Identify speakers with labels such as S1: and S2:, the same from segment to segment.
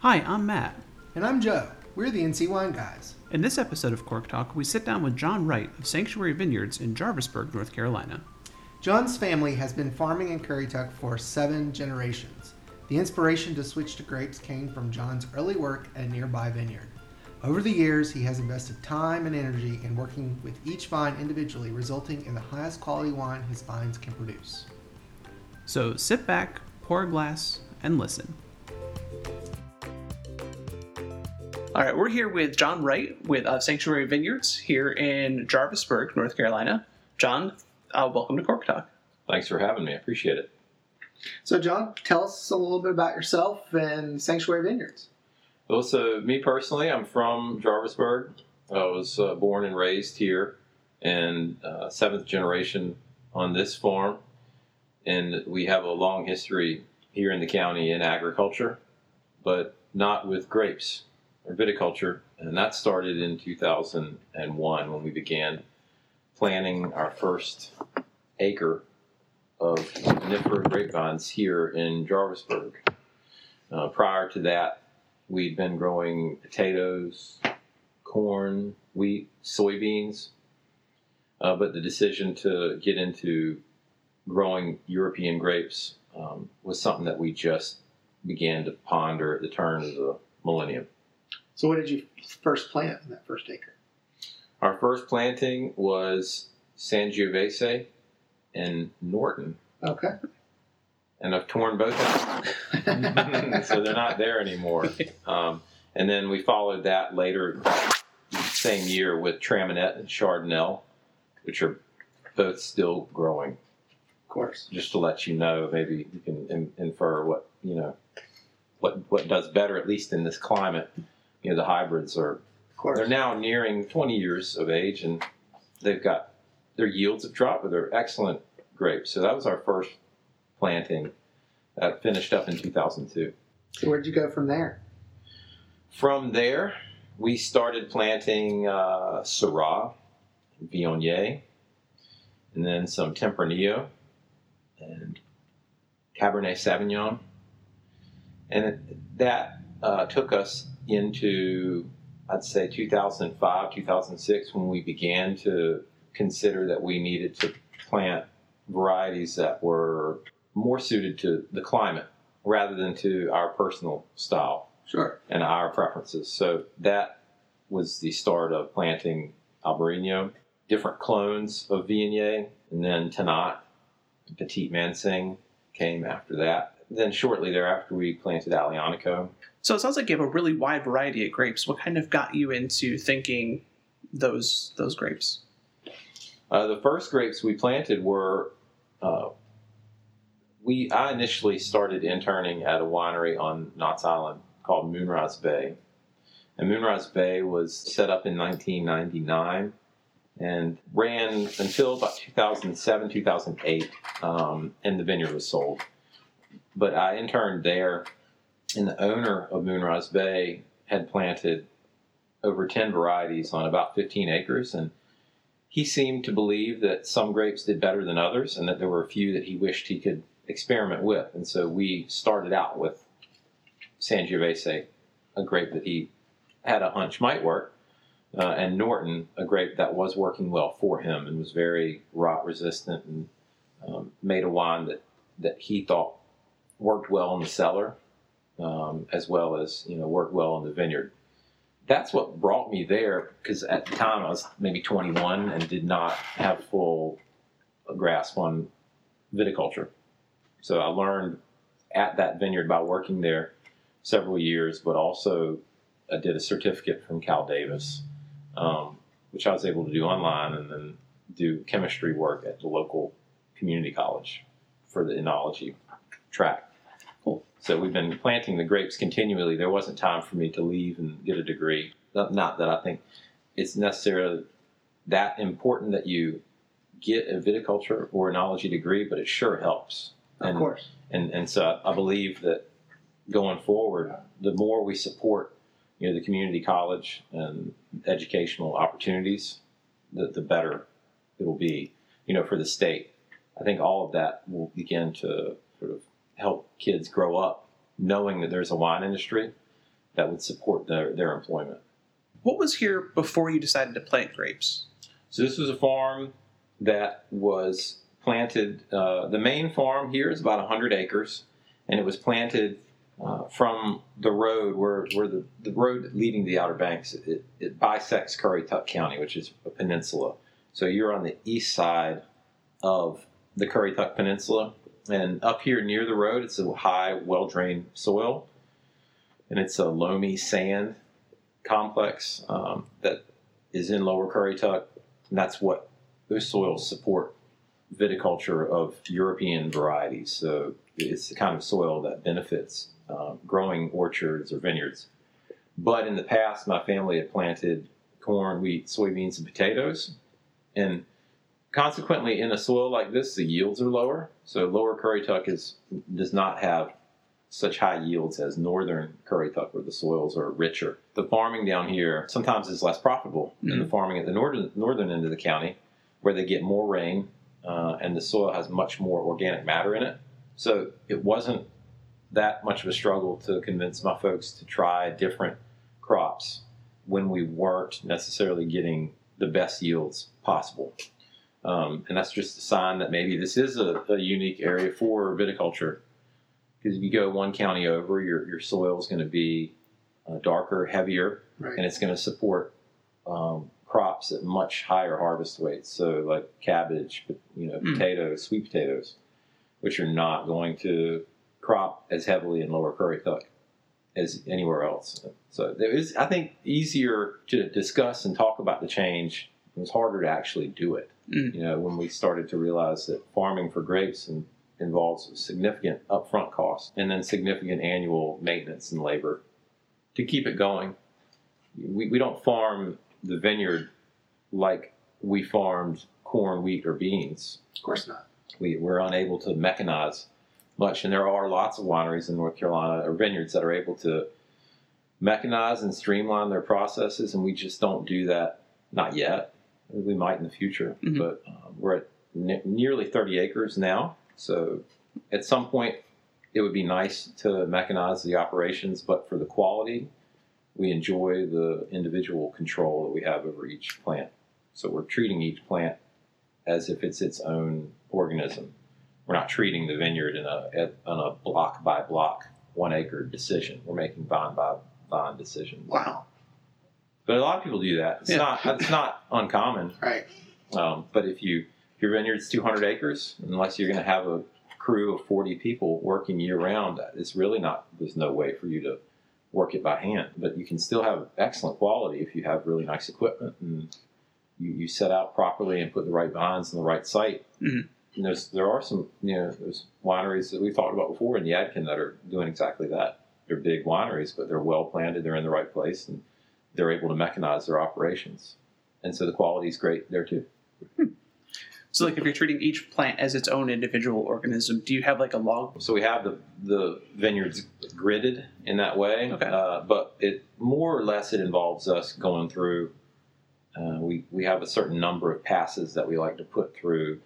S1: Hi, I'm Matt.
S2: And I'm Joe. We're the NC Wine Guys.
S1: In this episode of Cork Talk, we sit down with John Wright of Sanctuary Vineyards in Jarvisburg, North Carolina.
S2: John's family has been farming in Currituck for seven generations. The inspiration to switch to grapes came from John's early work at a nearby vineyard. Over the years, he has invested time and energy in working with each vine individually, resulting in the highest quality wine his vines can produce.
S1: So sit back, pour a glass, and listen. All right, we're here with John Wright with uh, Sanctuary Vineyards here in Jarvisburg, North Carolina. John, uh, welcome to Cork Talk.
S3: Thanks for having me. I appreciate it.
S2: So, John, tell us a little bit about yourself and Sanctuary Vineyards.
S3: Well, so me personally, I'm from Jarvisburg. I was uh, born and raised here, and uh, seventh generation on this farm. And we have a long history here in the county in agriculture, but not with grapes or viticulture. And that started in 2001 when we began planting our first acre of vinifera grapevines here in Jarvisburg. Uh, prior to that, we'd been growing potatoes, corn, wheat, soybeans. Uh, but the decision to get into growing European grapes um, was something that we just began to ponder at the turn of the millennium.
S2: So, what did you first plant in that first acre?
S3: Our first planting was Sangiovese and Norton,
S2: Okay.
S3: and I've torn both out, so they're not there anymore. Um, and then we followed that later, same year, with Traminette and Chardonnay, which are both still growing.
S2: Of course.
S3: Just to let you know, maybe you can in, infer what you know, what what does better, at least in this climate. You know, the hybrids are
S2: Of course.
S3: they're now nearing 20 years of age, and they've got their yields have dropped, but they're excellent grapes. So that was our first planting. That finished up in 2002.
S2: So, where'd you go from there?
S3: From there, we started planting uh, Syrah, Viognier, and then some Tempranillo and Cabernet Sauvignon. And that uh, took us into, I'd say, 2005, 2006, when we began to consider that we needed to plant varieties that were more suited to the climate rather than to our personal style
S2: Sure.
S3: and our preferences. So that was the start of planting Albarino, different clones of Viognier, and then Tannat, Petit Manseng came after that. Then shortly thereafter, we planted Aglianico.
S1: So it sounds like you have a really wide variety of grapes. What kind of got you into thinking those those grapes?
S3: Uh, the first grapes we planted were uh, we. I initially started interning at a winery on Knott's Island called Moonrise Bay, and Moonrise Bay was set up in 1999 and ran until about 2007, 2008, um, and the vineyard was sold. But I interned there, and the owner of Moonrise Bay had planted over 10 varieties on about 15 acres, and he seemed to believe that some grapes did better than others, and that there were a few that he wished he could experiment with. And so we started out with Sangiovese, a grape that he had a hunch might work, uh, and Norton, a grape that was working well for him and was very rot resistant and um, made a wine that, that he thought worked well in the cellar, um, as well as you know work well in the vineyard. That's what brought me there because at the time I was maybe 21 and did not have full grasp on viticulture. So I learned at that vineyard by working there several years, but also I did a certificate from Cal Davis, um, which I was able to do online and then do chemistry work at the local community college for the enology track.
S1: Cool.
S3: So we've been planting the grapes continually. There wasn't time for me to leave and get a degree. Not, that I think it's necessarily that important that you get a viticulture or enology degree, but it sure helps.
S2: Of
S3: And-
S2: course.
S3: and and so I believe that going forward, the more we support, you know, the community college and educational opportunities, the the better it will be, you know, for the state. I think all of that will begin to sort of help kids grow up knowing that there's a wine industry that would support their, their employment.
S1: What was here before you decided to plant grapes?
S3: So this was a farm that was planted. Uh, the main farm here is about 100 acres, and it was planted uh, from the road where, where the, the road leading to the Outer Banks. It, it bisects Currituck County, which is a peninsula. So you're on the east side of the Currituck Peninsula, and up here near the road, it's a high, well-drained soil, and it's a loamy sand complex um, that is in Lower Currituck, and that's what those soils support viticulture of European varieties. So it's the kind of soil that benefits um, growing orchards or vineyards. But in the past, my family had planted corn, wheat, soybeans, and potatoes, and consequently, in a soil like this, the yields are lower. So lower Currituck is does not have such high yields as northern Currituck, where the soils are richer. The farming down here sometimes is less profitable than the farming at the northern northern end of the county, where they get more rain uh, and the soil has much more organic matter in it. So it wasn't that much of a struggle to convince my folks to try different crops when we weren't necessarily getting the best yields possible. Um, and that's just a sign that maybe this is a, a unique area for viticulture. Because if you go one county over, your, your soil is going to be uh, darker, heavier,
S2: Right.
S3: and it's going to support um, crops at much higher harvest weights. So, like cabbage, you know,
S1: Mm.
S3: potatoes, sweet potatoes, which are not going to crop as heavily in Lower Currituck as anywhere else. So, it was, I think, easier to discuss and talk about the change. It was harder to actually do it.
S1: Mm.
S3: You know, when we started to realize that farming for grapes and involves significant upfront costs and then significant annual maintenance and labor to keep it going. We, we don't farm the vineyard like we farmed corn, wheat, or beans.
S2: Of course not.
S3: We, we're unable to mechanize much, and there are lots of wineries in North Carolina or vineyards that are able to mechanize and streamline their processes, and we just don't do that. Not yet. We might in the future,
S1: Mhm.
S3: but um, we're at ne- nearly 30 acres now. So at some point, it would be nice to mechanize the operations, but for the quality, we enjoy the individual control that we have over each plant. So we're treating each plant as if it's its own organism. We're not treating the vineyard in a on a block by block, one acre decision. We're making vine by vine decisions.
S2: Wow.
S3: But a lot of people do that. It's
S1: Yeah.
S3: not it's not uncommon.
S2: Right.
S3: Um, but if you if your vineyard's 200 acres, unless you're going to have a crew of 40 people working year round, it's really not. There's no way for you to work it by hand. But you can still have excellent quality if you have really nice equipment and you, you set out properly and put the right vines in the right site.
S1: Mhm.
S3: And there's there are some you know there's wineries that we've talked about before in Yadkin that are doing exactly that. They're big wineries, but they're well planted. They're in the right place, and they're able to mechanize their operations. And so the quality is great there too.
S1: So, like, if you're treating each plant as its own individual organism, do you have like a log?
S3: So we have the the vineyards gridded in that way,
S1: Okay.
S3: uh, but it more or less it involves us going through. Uh, we we have a certain number of passes that we like to put through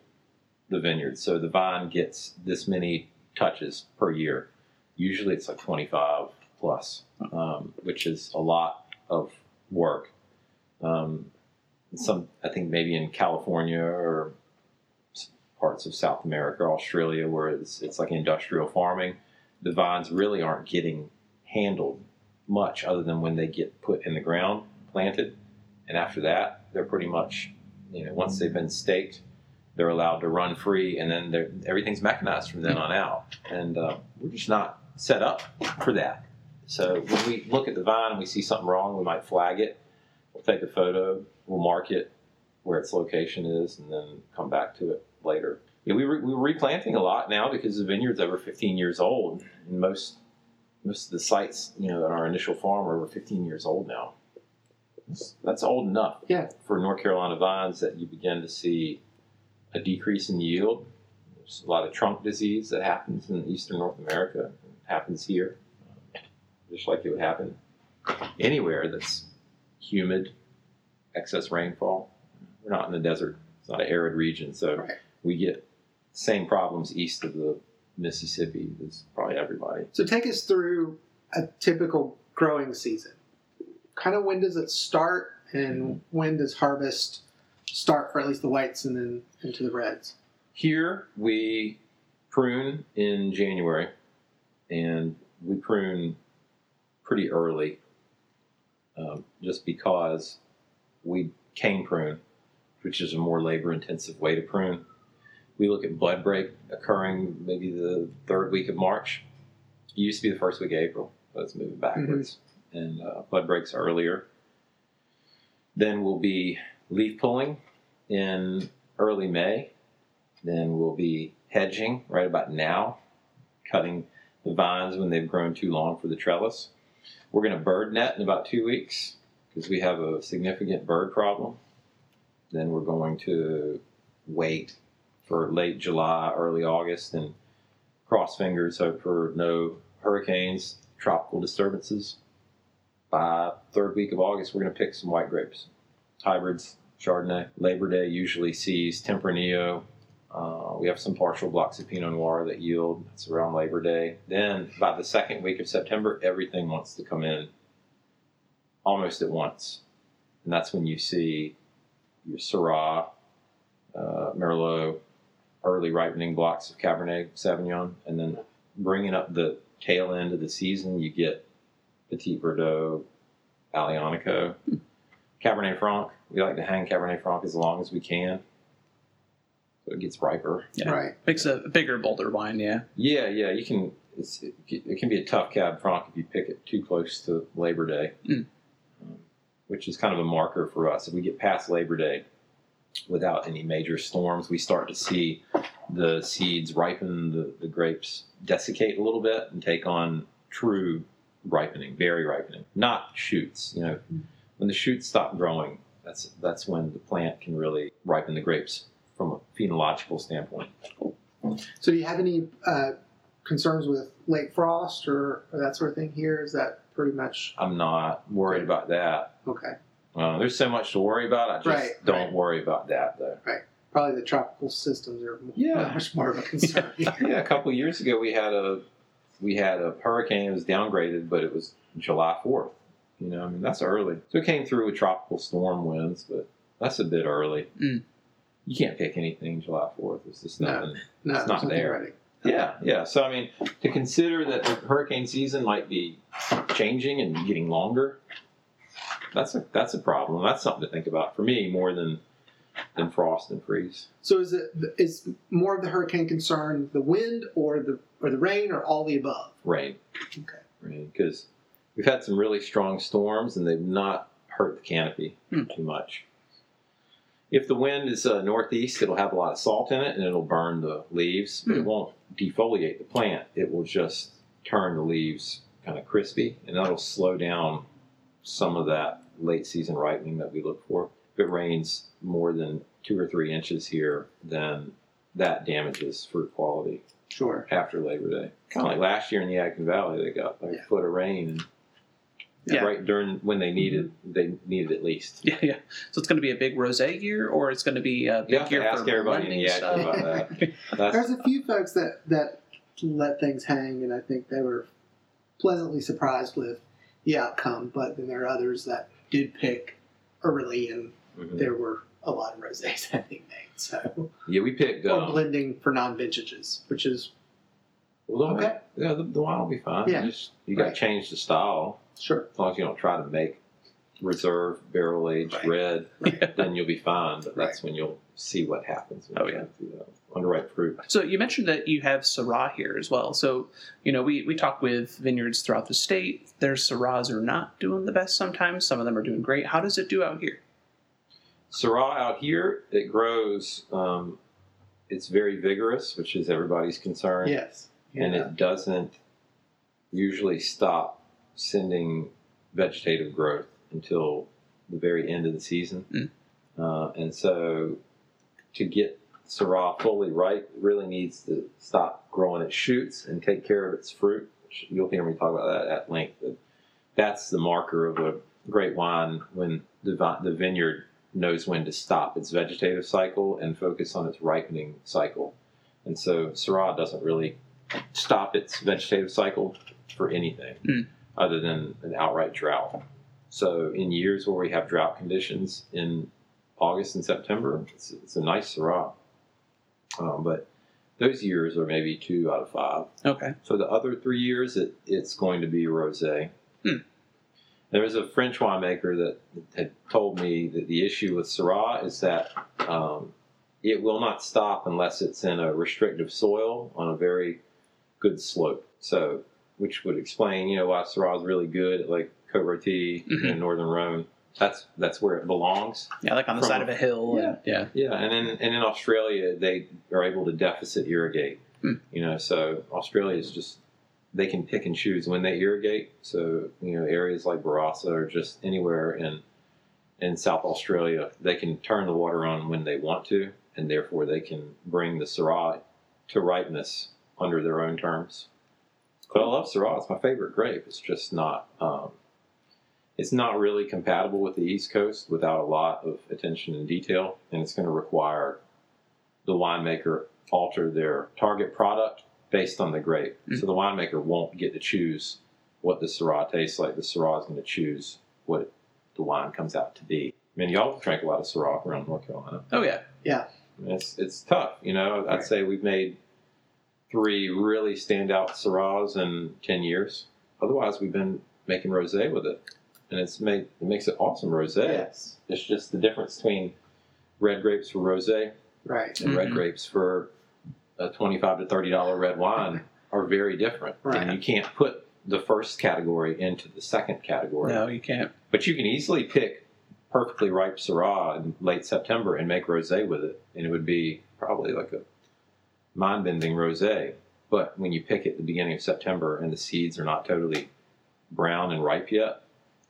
S3: the vineyard. So the vine gets this many touches per year. Usually it's like twenty five plus, um, which is a lot of work. Um, some I think maybe in California or parts of South America, or Australia, where it's, it's like industrial farming, the vines really aren't getting handled much other than when they get put in the ground, planted. And after that, they're pretty much, you know, once they've been staked, they're allowed to run free and then everything's mechanized from then on out. And uh, we're just not set up for that. So when we look at the vine and we see something wrong, we might flag it. We'll take a photo, we'll mark it where its location is, and then come back to it later. Yeah, we re- we're replanting a lot now because the vineyard's over 15 years old, and most most of the sites, you know, on our initial farm are over 15 years old now. That's, that's old enough
S2: Yeah.
S3: for North Carolina vines that you begin to see a decrease in yield. There's a lot of trunk disease that happens in eastern North America. It happens here, just like it would happen anywhere that's humid, excess rainfall. We're not in the desert. It's not an arid region, so
S2: Right.
S3: we get same problems east of the Mississippi as probably everybody.
S2: So take us through a typical
S4: growing season. Kind of when does it start, and mm-hmm. when does harvest start for at least the whites and then into the reds?
S3: Here we prune in January, and we prune pretty early, um, just because we cane prune, which is a more labor-intensive way to prune. We look at bud break occurring maybe the third week of March. It used to be the first week of April, but it's moving backwards, and uh, bud breaks earlier. Then we'll be leaf pulling in early May. Then we'll be hedging right about now, cutting the vines when they've grown too long for the trellis. We're going to bird net in about two weeks because we have a significant bird problem. Then we're going to wait for late July, early August, and cross fingers hope for no hurricanes, tropical disturbances. By third week of August, we're going to pick some white grapes, hybrids, Chardonnay. Labor Day usually sees Tempranillo. Uh, we have some partial blocks of Pinot Noir that yield. It's around Labor Day. Then by the second week of September, everything wants to come in almost at once, and that's when you see your Syrah, uh, Merlot, early ripening blocks of Cabernet Sauvignon, and then bringing up the tail end of the season, you get Petit Verdot, Aglianico, Cabernet Franc. We like to hang Cabernet Franc as long as we can, it gets riper.
S1: Yeah.
S4: Right.
S1: Makes a bigger, bolder wine. Yeah.
S3: Yeah, yeah, you can. It's, it, it can be a tough Cab Franc if you pick it too close to Labor Day,
S1: Mm.
S3: um, which is kind of a marker for us. If we get past Labor Day without any major storms, we start to see the seeds ripen, the, the grapes desiccate a little bit and take on true ripening, very ripening, not shoots. You know, when the shoots stop growing, that's that's when the plant can really ripen the grapes from a phenological standpoint.
S4: So, do you have any uh, concerns with late frost or, or that sort of thing here? Is that pretty much
S3: I'm not worried about that.
S4: okay?
S3: Uh, there's so much to worry about. I just
S4: Right,
S3: don't
S4: right.
S3: worry about that though. Right.
S4: Probably the tropical systems are m-
S3: Yeah.
S4: much more of a concern.
S3: Yeah, a couple of years ago we had a we had a hurricane. It was downgraded, but it was July 4th. You know, I mean that's early. So it came through with tropical storm winds, but that's a bit early.
S1: Mm.
S3: You can't pick anything July 4th. It's just
S4: No.
S3: nothing.
S4: no,
S3: It's not there.
S4: ready.
S3: Yeah, yeah. So I mean, to consider that the hurricane season might be changing and getting longer, that's a that's a problem. That's something to think about for me more than than frost and freeze.
S4: So, is it is more of the hurricane concern the wind or the or the rain or all the above?
S3: Rain,
S4: Okay.
S3: rain, because we've had some really strong storms and they've not hurt the canopy
S1: Hmm.
S3: too much. If the wind is uh, northeast, it'll have a lot of salt in it and it'll burn the leaves, but it
S1: Hmm.
S3: won't defoliate the plant. It will just turn the leaves kind of crispy, and that'll slow down some of that late season ripening that we look for. If it rains more than two or three inches here, then that damages fruit quality
S4: Sure.
S3: after Labor Day. Kind of like last year in the Yadkin Valley, they got like
S4: Yeah.
S3: a foot of rain, and
S1: Yeah.
S3: right during when they needed, they needed at least.
S1: Yeah, yeah. So it's going to be a big rosé year, or it's going to be a big
S3: You have to
S1: year
S3: ask
S1: for
S3: everybody in
S1: blending
S3: the
S1: stuff.
S3: about that. That's
S4: There's a few folks that that let things hang, and I think they were pleasantly surprised with the outcome. But then there are others that did pick early, and
S3: mhm.
S4: there were a lot of rosés that being made. So
S3: yeah. We picked.
S4: or
S3: Um,
S4: blending for non-vintages, which is
S3: well,
S4: okay.
S3: Yeah, the, the wine will be fine.
S4: Yeah.
S3: You, just, you got to change the style.
S4: Sure.
S3: As long as you don't try to make reserve barrel aged
S4: Right.
S3: red,
S1: Yeah.
S3: then you'll be fine. But that's when you'll see what happens. When
S1: Oh, yeah.
S3: that. Underripe fruit.
S1: So you mentioned that you have Syrah here as well. So you know we we talk with vineyards throughout the state. Their Syrahs are not doing the best sometimes. Some of them are doing great. How does it do out here?
S3: Syrah out here, it grows. Um, it's very vigorous, which is everybody's concern.
S4: Yes.
S3: And it doesn't usually stop sending vegetative growth until the very end of the season.
S1: Mm.
S3: Uh, and so, to get Syrah fully ripe, it really needs to stop growing its shoots and take care of its fruit. You'll hear me talk about that at length. But that's the marker of a great wine when the, the vineyard knows when to stop its vegetative cycle and focus on its ripening cycle. And so Syrah doesn't really stop its vegetative cycle for anything.
S1: Mm.
S3: other than an outright drought. So in years where we have drought conditions in August and September, it's, it's a nice Syrah. Um, but those years are maybe two out of five.
S1: Okay.
S3: So the other three years, it, it's going to be rosé.
S1: Hmm.
S3: There was a French winemaker that had told me that the issue with Syrah is that um, it will not stop unless it's in a restrictive soil on a very good slope. So, which would explain, you know, why Syrah is really good at like Côte Rôtie
S1: Mhm.
S3: and Northern Rhone. That's that's where it belongs.
S1: Yeah, like on the
S3: From
S1: side of a hill. and- yeah.
S3: Yeah, and then and in Australia they are able to deficit irrigate.
S1: Hmm.
S3: You know, so Australia is just they can pick and choose when they irrigate. So you know, areas like Barossa or just anywhere in in South Australia, they can turn the water on when they want to, and therefore they can bring the Syrah to ripeness under their own terms. But I love Syrah; it's my favorite grape. It's just not. Um, it's not really compatible with the East Coast without a lot of attention and detail, and it's going to require the winemaker alter their target product based on the grape. So the winemaker won't get to choose what the Syrah tastes like. The Syrah is going to choose what the wine comes out to be. I mean, y'all drank a lot of Syrah around North Carolina.
S1: Oh yeah.
S3: yeah. it's it's tough, you know. I'd
S4: Right.
S3: say we've made three really standout Syrahs in ten years. Otherwise, we've been making rosé with it, and it's made it makes it awesome rosé.
S4: Yes.
S3: It's just the difference between red grapes for rosé
S4: Right.
S3: and red
S1: Mhm.
S3: grapes for a twenty-five to thirty dollar red wine are very different,
S4: Right.
S3: and you can't put the first category into the second category.
S1: No, you can't.
S3: But you can easily pick perfectly ripe Syrah in late September and make rosé with it, and it would be probably like a mind-bending rosé. But when you pick it at the beginning of September and the seeds are not totally brown and ripe yet,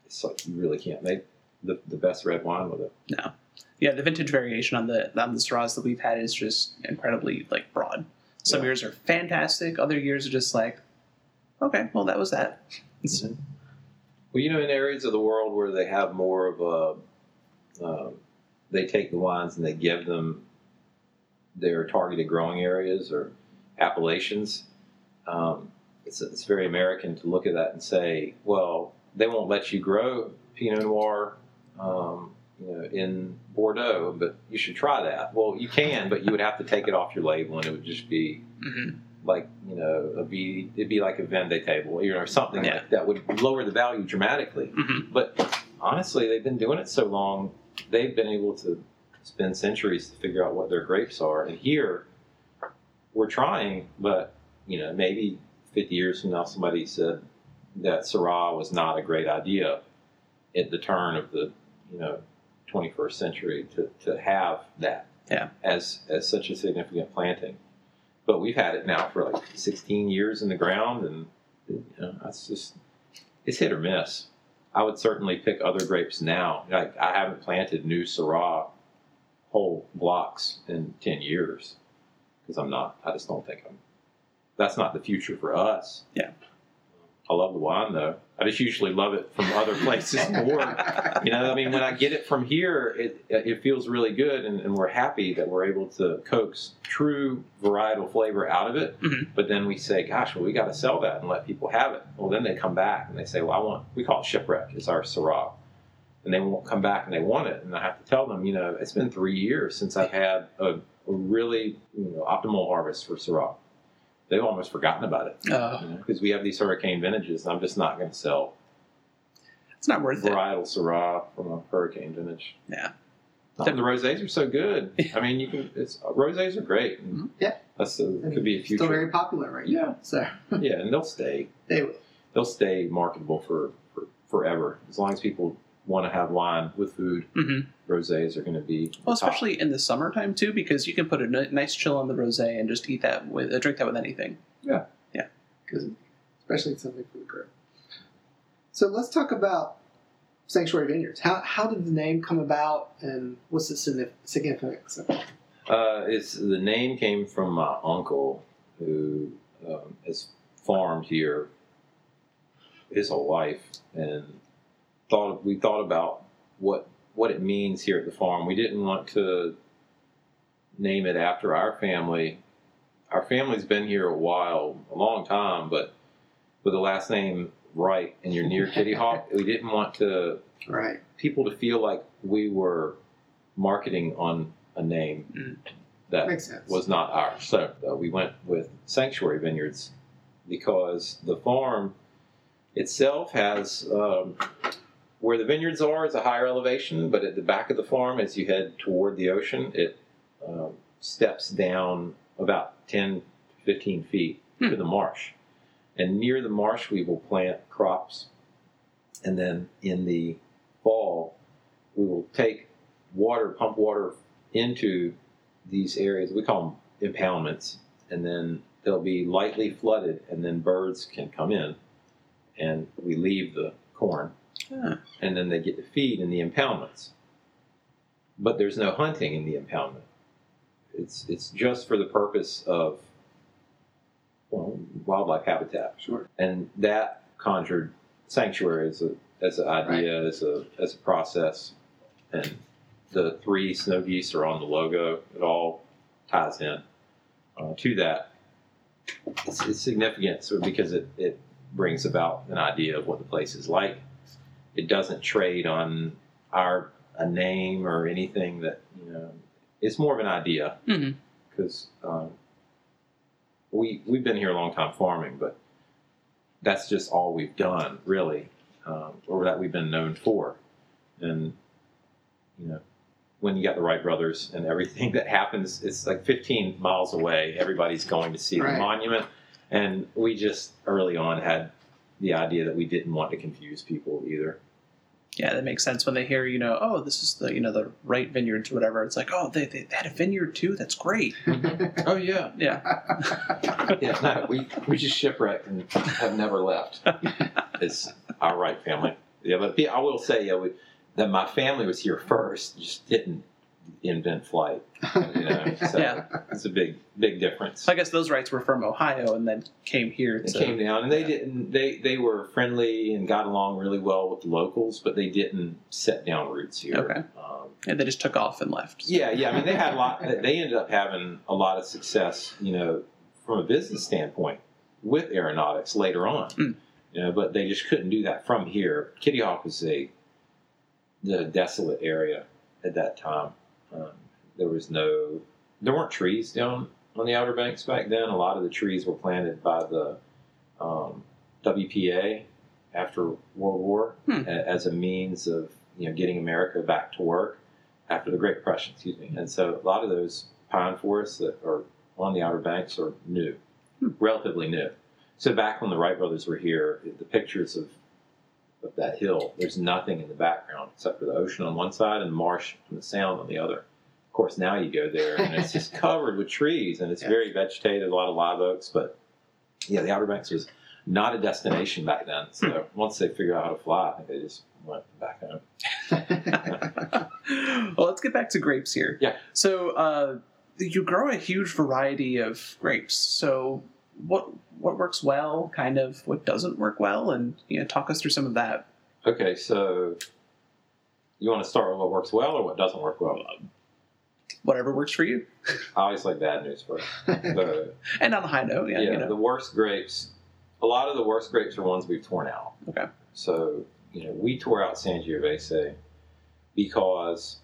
S3: it's like you really can't make the, the best red wine with it.
S1: No. Yeah, the vintage variation on the on the Syrahs that we've had is just incredibly like broad. Some
S3: Yeah.
S1: years are fantastic. Other years are just like, okay, well that was that. It's-
S3: Well, you know, in areas of the world where they have more of a, um, they take the wines and they give them their targeted growing areas or appellations. Um, it's, it's very American to look at that and say, well, they won't let you grow Pinot Noir, um, you know, in Bordeaux, but you should try that. Well, you can, but you would have to take it off your label, and it would just be
S1: mhm.
S3: like you know a be it'd be like a Vin de Table, you know, or something
S1: Yeah.
S3: like that would lower the value dramatically.
S1: Mhm.
S3: But honestly, they've been doing it so long, they've been able to spend centuries to figure out what their grapes are. And here, we're trying, but you know, maybe 50 years from now, somebody said that Syrah was not a great idea at the turn of the you know 21st century to, to have that
S1: Yeah.
S3: as as such a significant planting. But we've had it now for like 16 years in the ground, and you know, that's just it's hit or miss. I would certainly pick other grapes now. Like I haven't planted new Syrah whole blocks in 10 years because I'm not. I just don't think I'm. That's not the future for us.
S1: Yeah.
S3: I love the wine though. I just usually love it from other places more. You know, I mean, when I get it from here, it it feels really good, and, and we're happy that we're able to coax true varietal flavor out of it.
S1: Mhm.
S3: But then we say, "Gosh, well, we got to sell that and let people have it." Well, then they come back and they say, "Well, I want." We call it shipwreck. It's our Syrah, and they won't come back and they want it, and I have to tell them, you know, it's been three years since I've had a, a really you know optimal harvest for Syrah. They've almost forgotten about it
S1: Uh,
S3: because we have these hurricane vintages. And I'm just not going to sell
S1: it's not worth it.
S3: varietal Syrah from a hurricane vintage.
S1: Yeah.
S3: And the rosés are so good. I mean, you can. It's rosés are great.
S1: Mhm.
S4: Yeah.
S3: that's a, could be a future.
S4: Still very popular right now. So
S3: yeah, and they'll stay.
S4: they will.
S3: They'll stay marketable for, for forever as long as people want to have wine with food.
S1: Mhm.
S3: Rosés are going to be
S1: Well,
S3: the top.
S1: especially in the summertime too, because you can put a nice chill on the rosé and just eat that with, uh, drink that with anything.
S4: Yeah, yeah, because especially something for the grill. So let's talk about Sanctuary Vineyards. How how did the name come about, and what's the significance of it?
S3: Uh, it's the name came from my uncle who um, has farmed here his whole life, and thought we thought about what what it means here at the farm. We didn't want to name it after our family. Our family's been here a while, a long time, but with the last name Wright and you're near Kitty Hawk, we didn't want to
S4: Right.
S3: people to feel like we were marketing on a name
S1: Mm.
S3: that
S4: Makes sense.
S3: was not ours. So uh, we went with Sanctuary Vineyards because the farm itself has um, where the vineyards are is a higher elevation, but at the back of the farm, as you head toward the ocean, it um, steps down about 10, 15 feet to the marsh. And near the marsh, we will plant crops. And then in the fall, we will take water, pump water into these areas. We call them impoundments. And then they'll be lightly flooded, and then birds can come in. And we leave the corn,
S1: Ah.
S3: and then they get to feed in the impoundments. But there's no hunting in the impoundment. It's it's just for the purpose of well, wildlife habitat
S4: Sure.
S3: and that conjured sanctuary as a as an idea as a as a process and the three snow geese are on the logo it all ties in uh, to that it's, it's significant so because it, it brings about an idea of what the place is like it doesn't trade on our a name or anything that you know it's more of an idea because um, we we've been here a long time farming, but that's just all we've done really, um, or that we've been known for. And you know, when you got the Wright brothers and everything that happens, it's like 15 miles away. Everybody's going to see
S4: Right.
S3: the monument, and we just early on had the idea that we didn't want to confuse people either.
S1: Yeah, that makes sense when they hear, you know, oh, this is the, you know, the Wright vineyards or whatever. It's like, oh, they, they had a vineyard too. That's great.
S3: Oh yeah,
S1: Yeah.
S3: yeah. No, we we just shipwrecked and have never left. it's our Wright family. Yeah, but I will say, yeah, we, that my family was here first, just didn't invent flight. You know, so
S1: Yeah.
S3: it's a big big difference.
S1: I guess those Wrights were from Ohio and then came here.
S3: They
S1: To,
S3: came down and they
S1: yeah.
S3: didn't. They they were friendly and got along really well with the locals, but they didn't set down roots here.
S1: Okay.
S3: Um,
S1: and they just took off and left.
S3: Yeah, yeah. I mean, they had a lot. They ended up having a lot of success, you know, from a business standpoint with aeronautics later on.
S1: Mm.
S3: You know, but they just couldn't do that from here. Kitty Hawk was a the desolate area at that time. Um, there was no, there weren't trees down on the Outer Banks back then. A lot of the trees were planted by the um, WPA after World War
S1: Hmm.
S3: a- as a means of you know getting America back to work after the Great Depression. Excuse me. And so a lot of those pine forests that are on the Outer Banks are new,
S1: Hmm.
S3: relatively new. So back when the Wright brothers were here, the pictures of of that hill, there's nothing in the background except for the ocean on one side and the marsh and the sound on the other. Of course, now you go there and it's just covered with trees and it's
S4: Yeah.
S3: very vegetated, a lot of live oaks. But yeah, the Outer Banks was not a destination back then. So once they figured out how to fly, I think they just went back home.
S1: well, let's get back to grapes here.
S3: Yeah.
S1: So uh, you grow a huge variety of grapes. So what what works well, kind of what doesn't work well, and you know, talk us through some of that.
S3: Okay, so you want to start with what works well or what doesn't work well?
S1: Whatever works for you,
S3: I always like bad news first. The,
S1: and on a high note, yeah,
S3: yeah,
S1: you know.
S3: the worst grapes. A lot of the worst grapes are ones we've torn out.
S1: Okay.
S3: So you know, we tore out Sangiovese because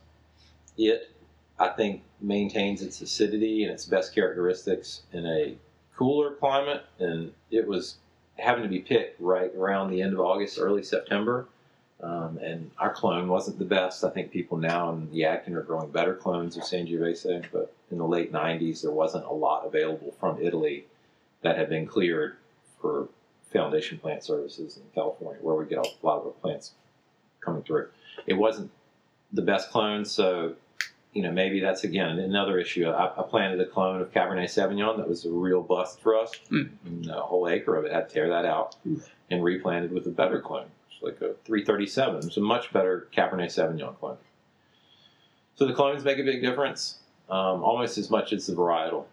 S3: it, I think, maintains its acidity and its best characteristics in a cooler climate, and it was having to be picked right around the end of August, early September. Um, and our clone wasn't the best. I think people now in the Yadkin are growing better clones of Sangiovese, but in the late 90s, there wasn't a lot available from Italy that had been cleared for foundation plant services in California, where we get a lot of our plants coming through. It wasn't the best clone, so you know maybe that's again another issue. I, I planted a clone of Cabernet Sauvignon that was a real bust for us.
S1: Mm.
S3: A whole acre of it had to tear that out and replanted with a better clone, it's like a 337. It's a much better Cabernet Sauvignon clone. So the clones make a big difference, um, almost as much as the varietal.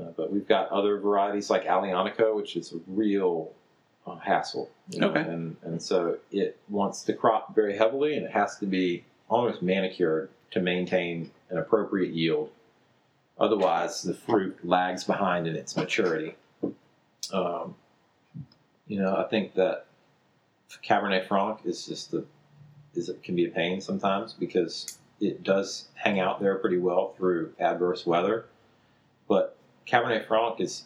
S3: Uh, but we've got other varieties like Aglianico, which is a real uh, hassle. you know,
S1: Okay.
S3: And, and so it wants to crop very heavily and it has to be almost manicured to maintain an appropriate yield. Otherwise, the fruit lags behind in its maturity. Um, you know, I think that Cabernet Franc is just the is it can be a pain sometimes because it does hang out there pretty well through adverse weather, but Cabernet Franc is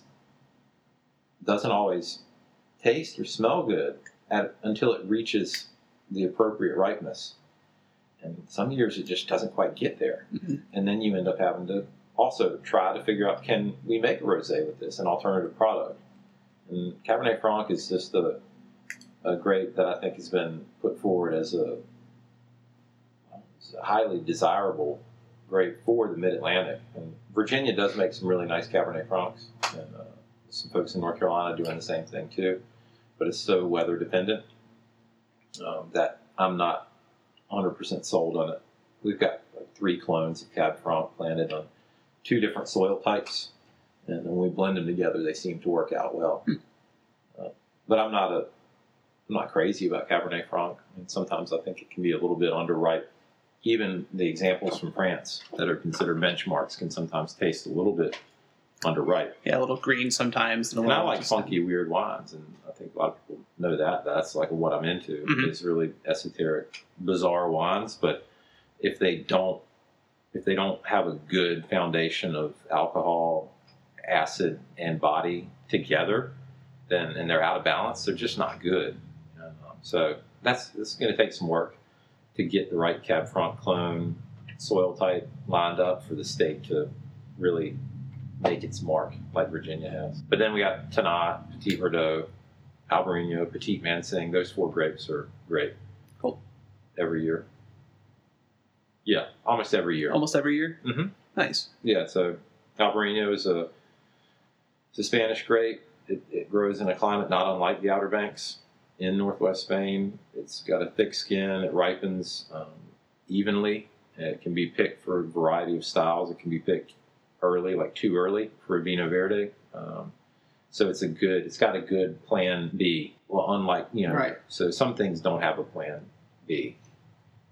S3: doesn't always taste or smell good at, until it reaches the appropriate ripeness. And some years it just doesn't quite get there,
S1: Mhm.
S3: and then you end up having to also try to figure out can we make a rosé with this, an alternative product. And Cabernet Franc is just a, a grape that I think has been put forward as a, as a highly desirable grape for the Mid Atlantic. And Virginia does make some really nice Cabernet Francs, and uh, some folks in North Carolina doing the same thing too. But it's so weather dependent um, that I'm not 100% sold on it. We've got like three clones of Cab Franc planted on two different soil types, and when we blend them together, they seem to work out well.
S1: Hmm.
S3: Uh, but I'm not a I'm not crazy about Cabernet Franc, and sometimes I think it can be a little bit underripe. Even the examples from France that are considered benchmarks can sometimes taste a little bit underripe.
S1: Yeah, a little green sometimes. And, a
S3: And I like funky, weird wines, and I think a lot of know that. That's like what I'm into
S1: Mhm.
S3: is really esoteric, bizarre wines. But if they don't, if they don't have a good foundation of alcohol, acid, and body together, then and they're out of balance, they're just not good. Um, so that's this is going to take some work to get the right Cab Franc clone soil type lined up for the state to really make its mark like Virginia has. But then we got Tannat, Petit Verdot, Albarino, Petit Manseng. Those four grapes are great.
S1: Cool.
S3: Every year. Yeah, almost every year.
S1: almost every year.
S3: Mhm.
S1: Nice.
S3: Yeah, so Albarino is a it's a Spanish grape. It, it grows in a climate not unlike the Outer Banks in northwest Spain. It's got a thick skin. It ripens um, evenly. It can be picked for a variety of styles. It can be picked early, like too early for a Vinho Verde. Um, so it's a good. It's got a good Plan B. Well, unlike you know,
S4: Right.
S3: so some things don't have a Plan B.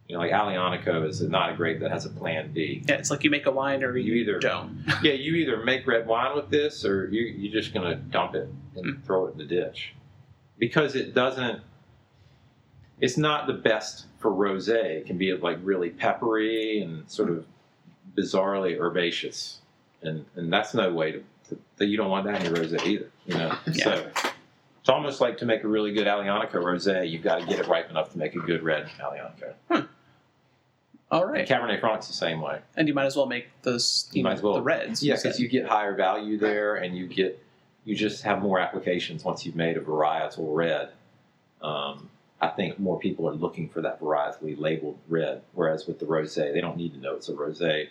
S3: You know, like Aglianico is not a grape that has a Plan B.
S1: Yeah, it's like you make a wine or you,
S3: You either-
S1: don't.
S3: Yeah, you either make red wine with this, or you you're just gonna dump it and hmm. throw it in the ditch, because it doesn't. It's not the best for rosé. It can be like really peppery and sort of bizarrely herbaceous, and and that's no way to. That you don't want that in your rosé either. You know,
S1: Yeah.
S3: so it's almost like to make a really good Aglianico rosé, you've got to get it ripe enough to make a good red Aglianico.
S1: All right. And.
S3: Cabernet Franc's the same way.
S1: And you might as well make those, you,
S3: You might as well.
S1: the reds.
S3: Yeah, because you get higher value there, and you get you just have more applications once you've made a varietal red. Um, I think more people are looking for that varietally labeled red, whereas with the rosé, they don't need to know it's a rosé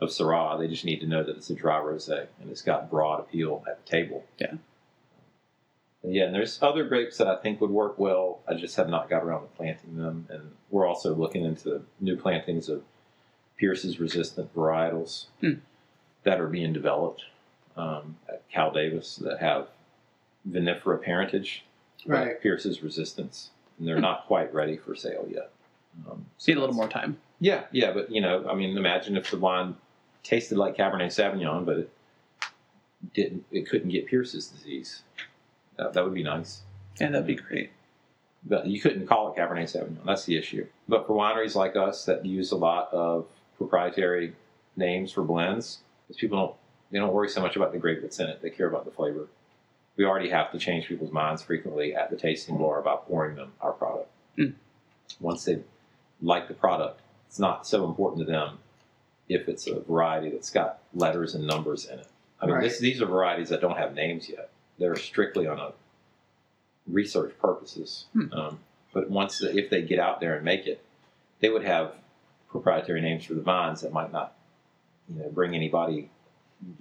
S3: of Syrah. They just need to know that it's a dry rosé and it's got broad appeal at the table.
S1: Yeah.
S3: Yeah, and there's other grapes that I think would work well. I just have not got around to planting them, and we're also looking into new plantings of Pierce's resistant varietals
S1: Hmm.
S3: that are being developed um, at Cal Davis that have vinifera parentage, but
S4: Right.
S3: Pierce's resistance, and they're not quite ready for sale yet. Um, so
S1: need a little more time.
S3: yeah, yeah, but you know, I mean, imagine if the wine tasted like Cabernet Sauvignon, but it didn't, it couldn't get Pierce's disease. That, that would be nice.
S1: Yeah, that'd be great.
S3: But you couldn't call it Cabernet Sauvignon. That's the issue. But for wineries like us that use a lot of proprietary names for blends, because people don't they don't worry so much about the grape that's in it. They care about the flavor. We already have to change people's minds frequently at the tasting bar about pouring them our product.
S1: Mm.
S3: Once they like the product, it's not so important to them if it's a variety that's got letters and numbers in it. I mean,
S4: Right.
S3: this, these are varieties that don't have names yet. They're strictly on a research purposes.
S1: Hmm.
S3: Um, but once the, if they get out there and make it, they would have proprietary names for the vines that might not, you know, bring anybody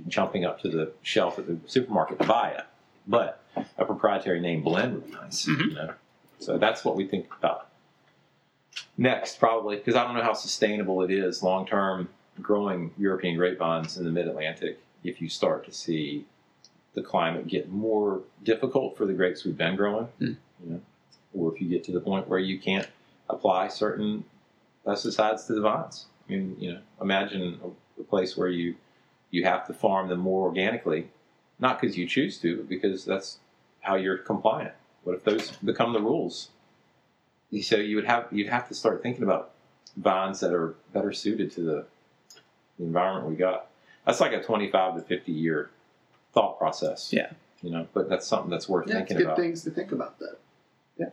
S3: jumping up to the shelf at the supermarket to buy it. But a proprietary name blend would be nice.
S1: Mhm.
S3: You know? So that's what we think about. Next, probably, because I don't know how sustainable it is long term growing European grapevines in the mid Atlantic if you start to see the climate get more difficult for the grapes we've been growing,
S1: Hmm.
S3: you know, or if you get to the point where you can't apply certain pesticides to the vines. I mean, you know, imagine a, a place where you you have to farm them more organically, not because you choose to, but because that's how you're compliant. What if those become the rules? so you would have you'd have to start thinking about vines that are better suited to the, the environment we got. That's like a twenty-five to fifty year thought process.
S1: Yeah.
S3: you know, but that's something that's worth
S4: Yeah, it's
S3: thinking
S4: good
S3: about.
S4: things to think about. That Yeah.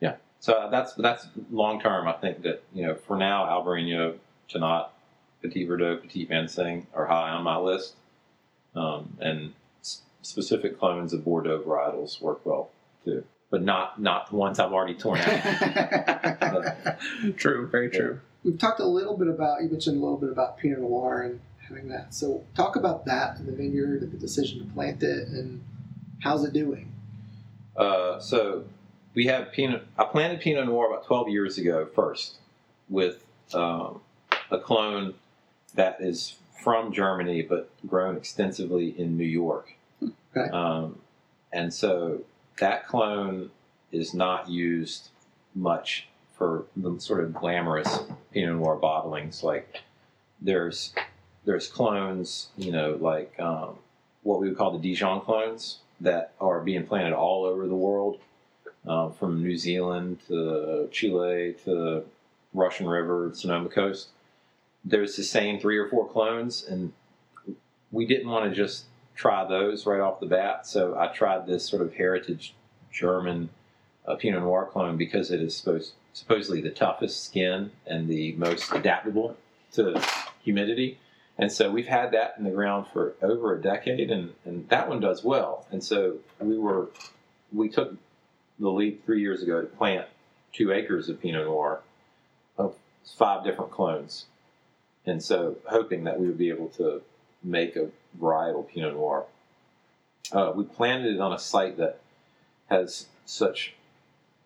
S4: Yeah.
S3: So that's that's long term. I think that you know for now, Albarino, Tannat, Petit Verdot, Petit Manseng are high on my list, um, and s- specific clones of Bordeaux varietals work well too, but not not the ones I've already torn out.
S1: True, very true.
S4: We've talked a little bit about. You mentioned a little bit about Pinot Noir and having that. So talk about that in the vineyard and the decision to plant it and how's it doing.
S3: Uh, so we have Pinot. I planted Pinot Noir about 12 years ago first with um, a clone that is from Germany but grown extensively in New York.
S4: Okay.
S3: Um, and so that clone is not used much for the sort of glamorous Pinot Noir bottlings. Like there's there's clones, you know, like um, what we would call the Dijon clones that are being planted all over the world, um, from New Zealand to Chile to Russian River, Sonoma Coast. There's the same three or four clones, and we didn't want to just try those right off the bat. So I tried this sort of heritage German uh, Pinot Noir clone because it is supposed, supposedly the toughest skin and the most adaptable to humidity. And so we've had that in the ground for over a decade, and, and that one does well. And so we were, we took the leap three years ago to plant two acres of Pinot Noir of five different clones. And so hoping that we would be able to make a varietal Pinot Noir. Uh, we planted it on a site that has such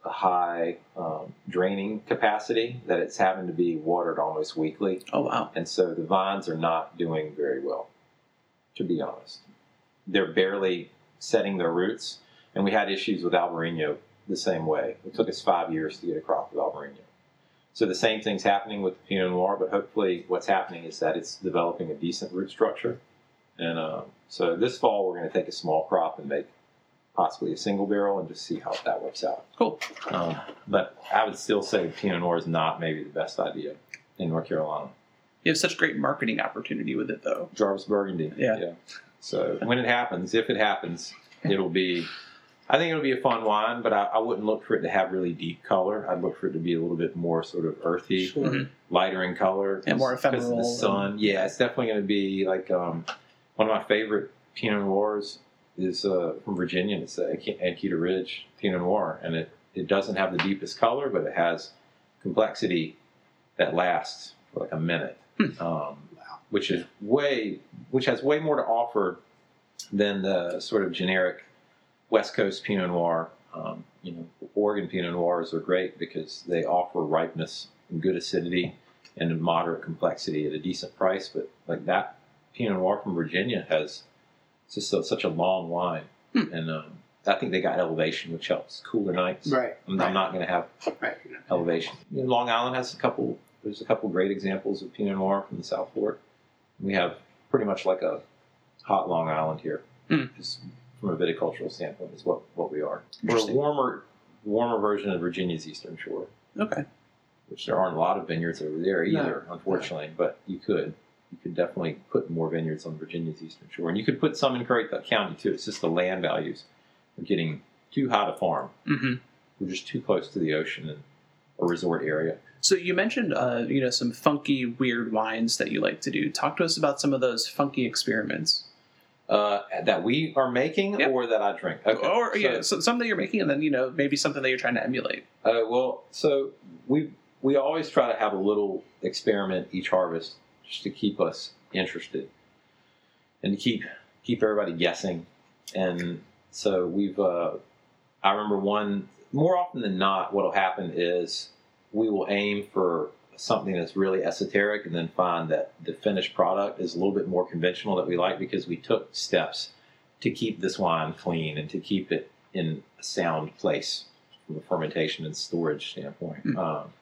S3: high um, draining capacity that it's having to be watered almost weekly
S1: Oh wow.
S3: and so the vines are not doing very well, to be honest. They're barely setting their roots, and we had issues with Albarino the same way. It took us five years to get a crop of Albarino. So the same thing's happening with the Pinot Noir, but hopefully what's happening is that it's developing a decent root structure. And uh, so this fall we're going to take a small crop and make possibly a single barrel and just see how that works out.
S1: Cool.
S3: Um, but I would still say Pinot Noir is not maybe the best idea in North Carolina.
S1: You have such great marketing opportunity with it, though.
S3: Jarvis Burgundy.
S1: Yeah.
S3: So when it happens, if it happens, it'll be. I think it'll be a fun wine, but I, I wouldn't look for it to have really deep color. I'd look for it to be a little bit more sort of earthy,
S4: Sure.
S1: Mhm.
S3: lighter in color,
S1: And more
S3: because of
S1: ephemeral
S3: the
S1: and-
S3: sun. Yeah, it's definitely going to be like um, one of my favorite Pinot Noirs is uh, from Virginia. It's the Anke- Ridge Pinot Noir, and it it doesn't have the deepest color, but it has complexity that lasts for like a minute, um, which is way which has way more to offer than the sort of generic West Coast Pinot Noir. Um, you know, Oregon Pinot Noirs are great because they offer ripeness and good acidity and a moderate complexity at a decent price. But like that Pinot Noir from Virginia has just so, such a long line,
S1: Hmm.
S3: and um, I think they got elevation, which helps cooler nights.
S4: Right.
S3: I'm, I'm not going to have
S4: Right.
S3: elevation. You know, Long Island has a couple. There's a couple great examples of Pinot Noir from the South Fork. We have pretty much like a hot Long Island here,
S1: Mm.
S3: just from a viticultural standpoint, is what what we are. We're a warmer warmer version of Virginia's Eastern Shore,
S1: Okay.
S3: which there aren't a lot of vineyards over there either, unfortunately. But you could you could definitely put more vineyards on Virginia's Eastern Shore, and you could put some in Currituck County too. It's just the land values are getting too high to farm.
S1: hmm
S3: We're just too close to the ocean and a resort area.
S1: So you mentioned, uh, you know, some funky, weird wines that you like to do. Talk to us about some of those funky experiments,
S3: Uh, that we are making
S1: Yep.
S3: or that I drink. Okay.
S1: or
S3: so,
S1: yeah, so, some that you're making, and then you know maybe something that you're trying to emulate.
S3: Uh, well, so we we always try to have a little experiment each harvest just to keep us interested and to keep keep everybody guessing. And so we've. Uh, I remember one more often than not. What'll happen is we will aim for something that's really esoteric and then find that the finished product is a little bit more conventional that we like because we took steps to keep this wine clean and to keep it in a sound place from a fermentation and storage standpoint.
S1: Mm.
S3: Um,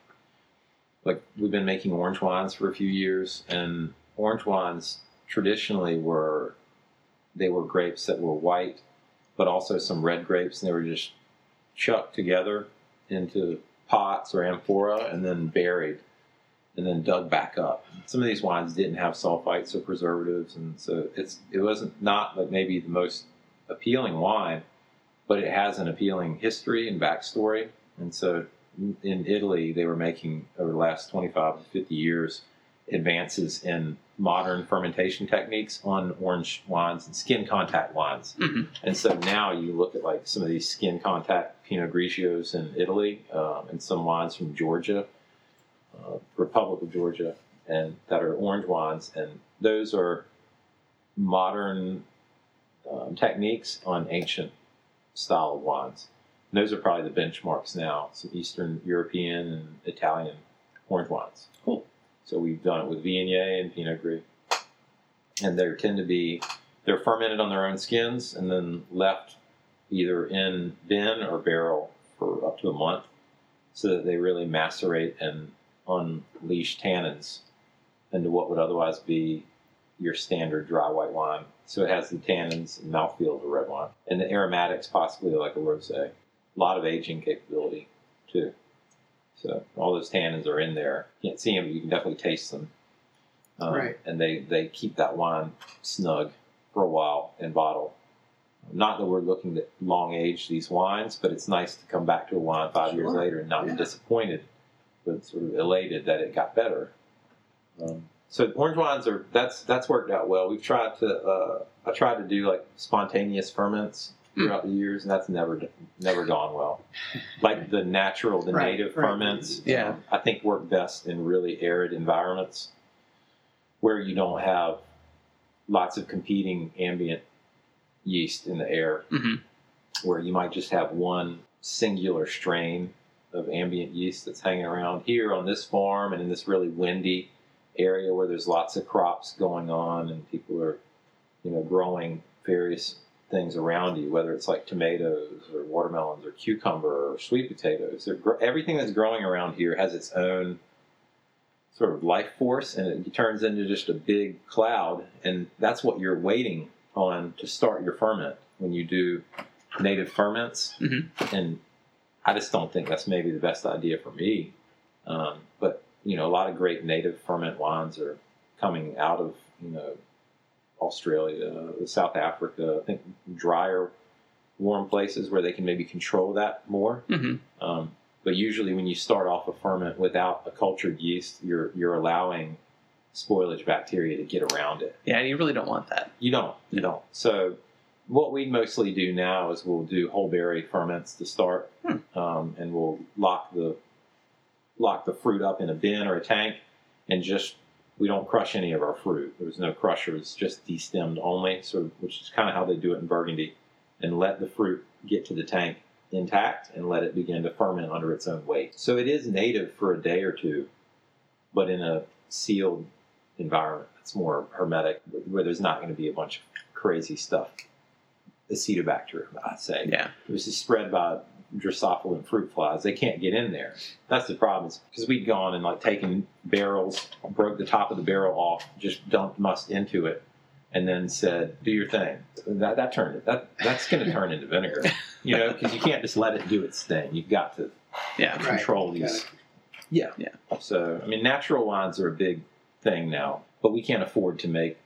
S3: like we've been making orange wines for a few years, and orange wines traditionally were they were grapes that were white, but also some red grapes, and they were just chucked together into pots or amphora and then buried and then dug back up. Some of these wines didn't have sulfites or preservatives, and so it's it wasn't not like maybe the most appealing wine, but it has an appealing history and backstory. And so in Italy, they were making over the last 25 to 50 years advances in modern fermentation techniques on orange wines and skin contact wines.
S1: Mhm.
S3: And so now you look at like some of these skin contact Pinot Grigios in Italy um, and some wines from Georgia, uh, Republic of Georgia, and that are orange wines, and those are modern um, techniques on ancient style of wines. And those are probably the benchmarks now. Some Eastern European and Italian orange wines.
S1: Cool.
S3: So we've done it with Viognier and Pinot Gris, and they tend to be they're fermented on their own skins and then left either in bin or barrel for up to a month, so that they really macerate and unleash tannins into what would otherwise be your standard dry white wine. So it has the tannins and mouthfeel of a red wine, and the aromatics possibly like a rosé. A lot of aging capability too. So all those tannins are in there. You can't see them, but you can definitely taste them. Um,
S4: Right.
S3: And they, they keep that wine snug for a while in bottle. Not that we're looking to long age these wines, but it's nice to come back to a wine five years later and not
S4: Yeah.
S3: be disappointed, but sort of elated that it got better. Um, so orange wines are that's that's worked out well. We've tried to uh, I tried to do like spontaneous ferments throughout the years, and that's never never gone well. Like the natural, the
S4: Right,
S3: native
S4: right.
S3: ferments,
S1: Yeah.
S3: um, I think work best in really arid environments where you don't have lots of competing ambient yeast in the air,
S1: Mhm.
S3: where you might just have one singular strain of ambient yeast that's hanging around here on this farm and in this really windy area where there's lots of crops going on and people are, you know, growing various things around you, whether it's like tomatoes or watermelons or cucumber or sweet potatoes. Gr- everything that's growing around here has its own sort of life force and it turns into just a big cloud and that's what you're waiting on to start your ferment when you do native ferments
S1: Mhm.
S3: and i just don't think that's maybe the best idea for me um, but you know a lot of great native ferment wines are coming out of you know australia south africa i think drier warm places where they can maybe control that more
S1: Mhm.
S3: um, but usually, when you start off a ferment without a cultured yeast, you're you're allowing spoilage bacteria to get around it.
S1: Yeah, you really don't want that.
S3: You don't. You don't. So, what we mostly do now is we'll do whole berry ferments to start,
S1: Hmm.
S3: um, and we'll lock the lock the fruit up in a bin or a tank, and just we don't crush any of our fruit. There's no crushers, just destemmed only. So, which is kind of how they do it in Burgundy, and let the fruit get to the tank intact and let it begin to ferment under its own weight. So it is native for a day or two, but in a sealed environment. It's more hermetic, where there's not going to be a bunch of crazy stuff. Acetobacter, I'd say.
S1: Yeah.
S3: This is spread by Drosophila and fruit flies. They can't get in there. That's the problem. Because we'd gone and like taken barrels, broke the top of the barrel off, just dumped must into it, and then said, "Do your thing." That that turned it. That that's going to turn into vinegar. You know, because you can't just let it do its thing. You've got to
S1: Yeah.
S3: Control
S4: Got
S3: these. Yeah,
S1: Yeah.
S3: So I mean, natural wines are a big thing now, but we can't afford to make.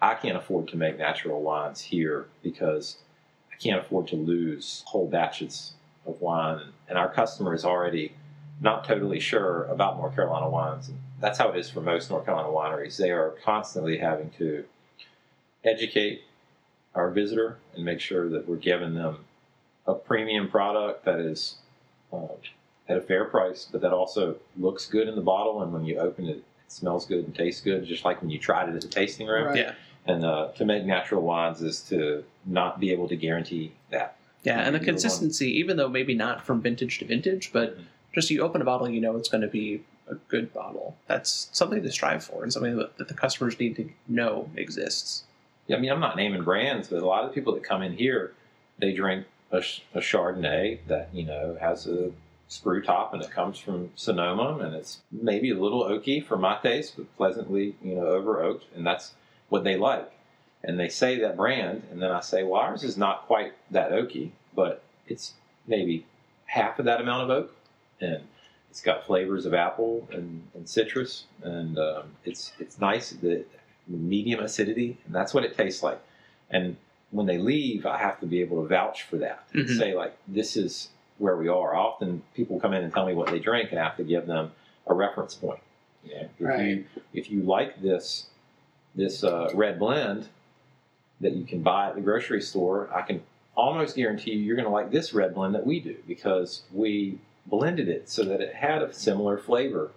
S3: I can't afford to make natural wines here because I can't afford to lose whole batches of wine, and our customer is already not totally sure about North Carolina wines. And that's how it is for most North Carolina wineries. They are constantly having to educate our visitor and make sure that we're giving them a premium product that is uh, at a fair price, but that also looks good in the bottle. And when you open it, it smells good and tastes good, just like when you tried it at the tasting room.
S4: Right.
S1: Yeah.
S3: And uh, to make natural wines is to not be able to guarantee that.
S1: Yeah, and the
S3: You're one-
S1: consistency, even though maybe not from vintage to vintage, but
S3: Mhm.
S1: just you open a bottle, you know it's going to be a good bottle. That's something to strive for, and something that, that the customers need to know exists.
S3: Yeah, I mean, I'm not naming brands, but a lot of the people that come in here, they drink a, a Chardonnay that you know has a screw top and it comes from Sonoma and it's maybe a little oaky for my taste, but pleasantly you know over oaked, and that's what they like. And they say that brand, and then I say, well, ours is not quite that oaky, but it's maybe half of that amount of oak, and It's got flavors of apple and, and citrus, and um, it's it's nice. The medium acidity, and that's what it tastes like. And when they leave, I have to be able to vouch for that and
S1: Mhm.
S3: say like, this is where we are. Often people come in and tell me what they drink, and I have to give them a reference point. You know, if you if you like this this uh, red blend that you can buy at the grocery store, I can almost guarantee you you're going to like this red blend that we do because we blended it so that it had a similar flavor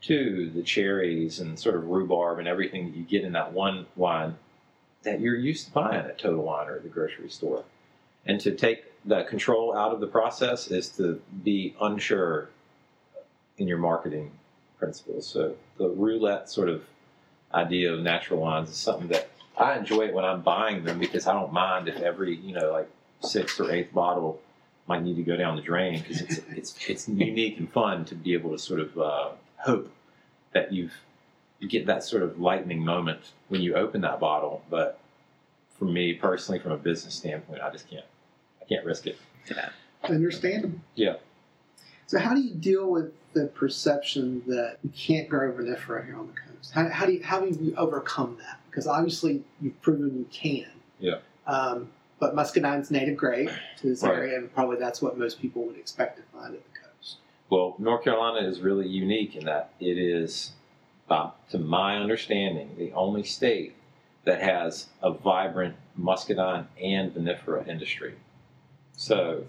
S3: to the cherries and sort of rhubarb and everything that you get in that one wine that you're used to buying at Total Wine or at the grocery store. And to take the control out of the process is to be unsure in your marketing principles. So the roulette sort of idea of natural wines is something that I enjoy it when I'm buying them because I don't mind if every you know like sixth or eighth bottle might need to go down the drain because it's it's it's unique and fun to be able to sort of uh, hope that you've you get that sort of lightning moment when you open that bottle. But for me personally, from a business standpoint, I just can't I can't risk it.
S4: Yeah, Understandable.
S3: Yeah.
S4: So, how do you deal with the perception that you can't grow vinifera here on the coast? How, how do you how do you overcome that? Because obviously you've proven you can.
S3: Yeah.
S4: Um, but muscadine's native grape to this
S3: Right.
S4: area, and probably that's what most people would expect to find at the coast.
S3: Well, North Carolina is really unique in that it is, uh, to my understanding, the only state that has a vibrant muscadine and vinifera industry. So,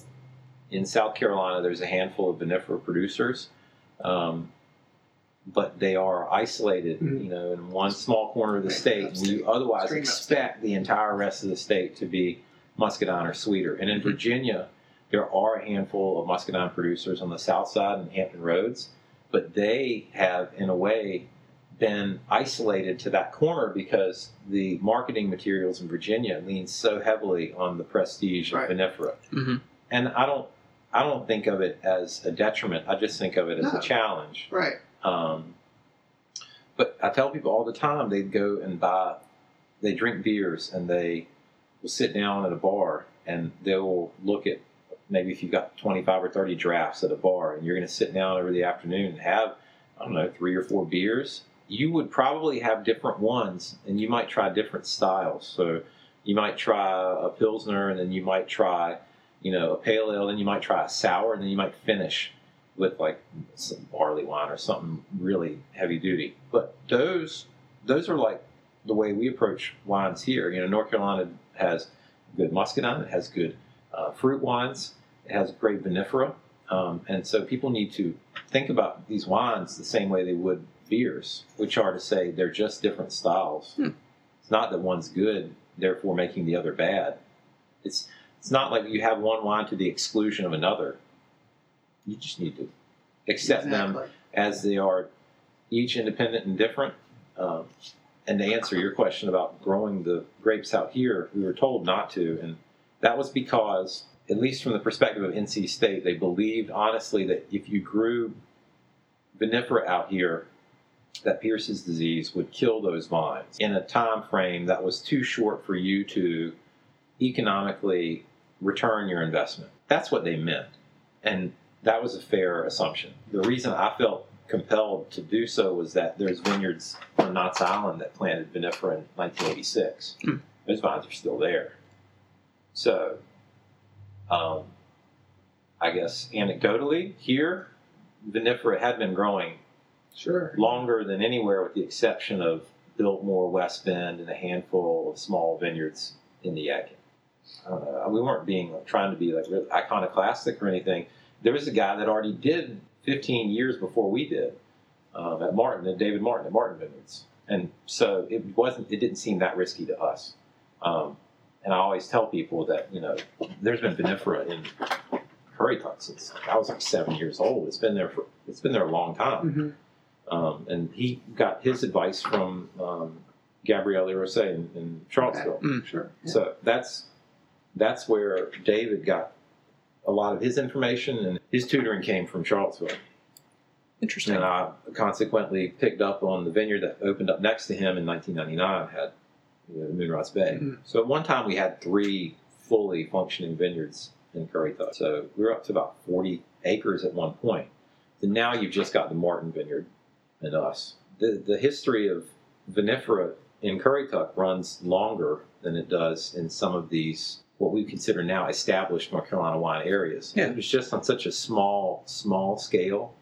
S3: in South Carolina, there's a handful of vinifera producers, um, but they are isolated,
S4: Mhm.
S3: you know, in one small corner of the state. And you otherwise
S4: Extreme upstate.
S3: expect the entire rest of the state to be muscadine or sweeter. And in Virginia, there are a handful of muscadine producers on the south side in Hampton Roads, but they have, in a way, been isolated to that corner because the marketing materials in Virginia lean so heavily on the prestige of
S4: Right.
S3: vinifera.
S1: hmm
S3: And I don't, I don't think of it as a detriment. I just think of it as
S4: No.
S3: a challenge.
S4: Right.
S3: Um, but I tell people all the time they go and buy, they drink beers and they will sit down at a bar and they will look at maybe if you've got 25 or 30 drafts at a bar and you're going to sit down over the afternoon and have, I don't know, three or four beers, you would probably have different ones and you might try different styles. So you might try a Pilsner and then you might try, you know, a pale ale, then you might try a sour and then you might finish with like some barley wine or something really heavy duty. But those those are like the way we approach wines here. You know, North Carolina has good muscadine, it has good uh, fruit wines, it has great vinifera, um, and so people need to think about these wines the same way they would beers, which are to say they're just different styles.
S1: Hmm.
S3: It's not that one's good, therefore making the other bad. It's it's not like you have one wine to the exclusion of another. You just need to accept them as they are each independent and different. Um, and to answer your question about growing the grapes out here, we were told not to, and that was because, at least from the perspective of NC State, they believed honestly that if you grew vinifera out here, that Pierce's disease would kill those vines in a time frame that was too short for you to economically return your investment. That's what they meant. And that was a fair assumption. The reason I felt compelled to do so was that there's vineyards on Knott's Island that planted vinifera in 1986.
S1: Hmm.
S3: Those vines are still there. So, um, I guess anecdotally, here, vinifera had been growing
S4: Sure.
S3: longer than anywhere, with the exception of Biltmore, Westbend, and a handful of small vineyards in the Yadkin. I don't know. We weren't being like, trying to be like really iconoclastic or anything. There was a guy that already did 15 years before we did um, at Martin, at David Martin at Martin Vineyards, and so it wasn't. It didn't seem that risky to us. Um, and I always tell people that you know, there's been vinifera in Currituck since I was like seven years old. It's been there for. It's been there a long time.
S4: hmm
S3: Um, and he got his advice from um, Gabriele Rausse in, in Charlottesville.
S4: Sure. Yeah.
S3: So that's that's where David got a lot of his information, and his tutoring came from Charlottesville.
S1: Interesting.
S3: And I consequently picked up on the vineyard that opened up next to him in 1999, had you know, Moonrise Bay.
S4: Mhm.
S3: So at one time we had three fully functioning vineyards in Currituck. So we were up to about 40 acres at one point. And now you've just got the Martin Vineyard and us. The the history of vinifera in Currituck runs longer than it does in some of these what we consider now established North Carolina wine areas.
S1: Yeah.
S3: It was just on such a small small scale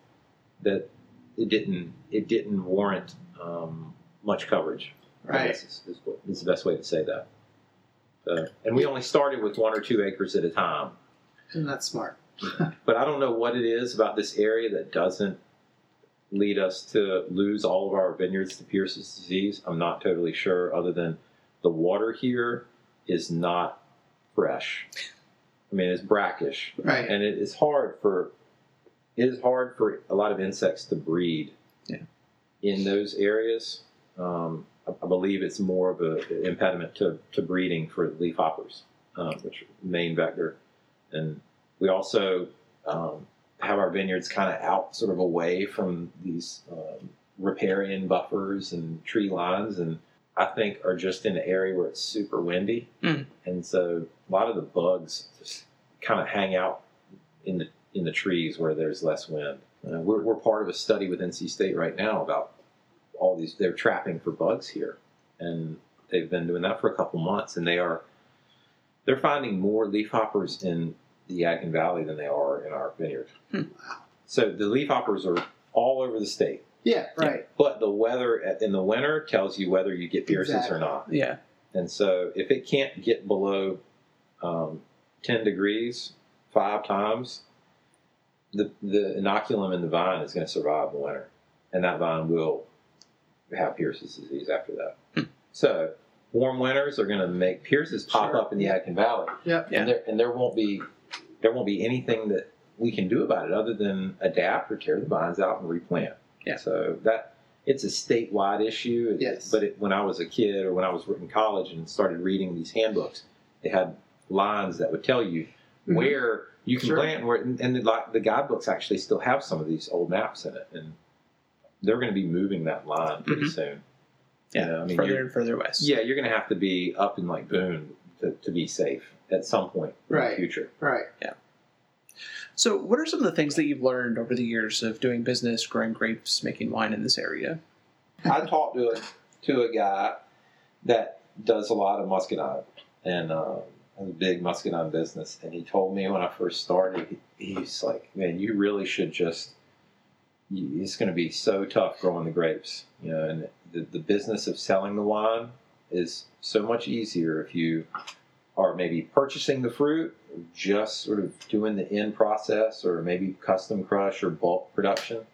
S3: that it didn't it didn't warrant um, much coverage.
S4: Right.
S3: is, is, what, is the best way to say that. Uh, and we only started with one or two acres at a time.
S4: And that's smart.
S3: But I don't know what it is about this area that doesn't lead us to lose all of our vineyards to Pierce's disease. I'm not totally sure, other than the water here is not fresh. I mean, it's brackish,
S4: Right.
S3: and it is hard for it is hard for a lot of insects to breed
S1: Yeah.
S3: in those areas. Um, I, believe it's more of an impediment to, to breeding for leafhoppers, um, which are main vector. And we also um, have our vineyards kind of out, sort of away from these um, riparian buffers and tree lines, and I think are just in an area where it's super windy,
S1: Mm.
S3: and so a lot of the bugs just kind of hang out in the in the trees where there's less wind. Uh, we're, we're part of a study with NC State right now about all these. They're trapping for bugs here, and they've been doing that for a couple months, and they are they're finding more leafhoppers in the Yadkin Valley than they are in our vineyard.
S1: Hmm.
S3: So the leafhoppers are all over the state,
S4: Yeah. Right.
S3: but the weather at- in the winter tells you whether you get Pierce's
S4: Exactly.
S3: or not.
S1: Yeah.
S3: And so if it can't get below um, 10 degrees five times, the, the inoculum in the vine is going to survive the winter. And that vine will have Pierce's disease after that.
S1: Hmm.
S3: So warm winters are going to make Pierce's pop
S4: Sure.
S3: up in the Yadkin Valley.
S4: Yep.
S1: Yeah.
S3: And, there, and there won't be there won't be anything that we can do about it other than adapt or tear the vines out and replant.
S1: Yeah.
S3: So that it's a statewide issue.
S4: Yes.
S3: But it, when I was a kid or when I was in college and started reading these handbooks, they had lines that would tell you
S4: Mhm.
S3: where you can
S4: Sure.
S3: plant and where, and the, like, the guidebooks actually still have some of these old maps in it, and they're going to be moving that line pretty
S1: Mhm.
S3: soon.
S1: Yeah.
S3: You know, I mean,
S1: further and further west.
S3: yeah, you're going to have to be up in like Boone to, to be safe at some point in
S4: Right.
S3: the future.
S4: Right. Yeah.
S1: So, what are some of the things that you've learned over the years of doing business, growing grapes, making wine in this area?
S3: I talked to a to a guy that does a lot of muscadine and um, a big muscadine business, and he told me when I first started, he, he's like, "Man, you really should just. You, it's going to be so tough growing the grapes, you know, and the the business of selling the wine is so much easier if you are maybe purchasing the fruit, just sort of doing the end process, or maybe custom crush or bulk production."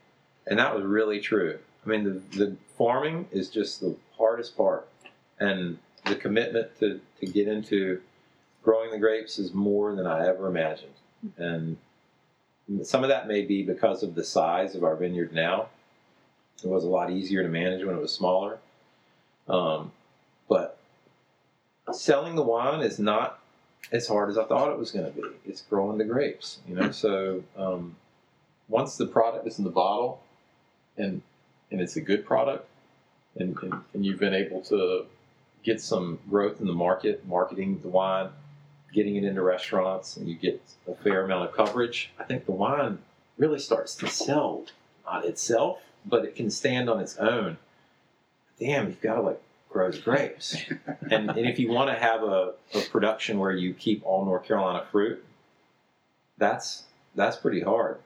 S3: And that was really true. I mean, the, the farming is just the hardest part, and the commitment to, to get into growing the grapes is more than I ever imagined. And some of that may be because of the size of our vineyard now. It was a lot easier to manage when it was smaller. Um, but selling the wine is not as hard as I thought it was going to be. It's growing the grapes, you know. So um, once the product is in the bottle, and and it's a good product, and, and, and you've been able to get some growth in the market, marketing the wine, getting it into restaurants, and you get a fair amount of coverage, I think the wine really starts to sell, not itself, but it can stand on its own. Damn, you've got to like grow the grapes. and, and if you want to have a, a production where you keep all North Carolina fruit, that's that's pretty hard.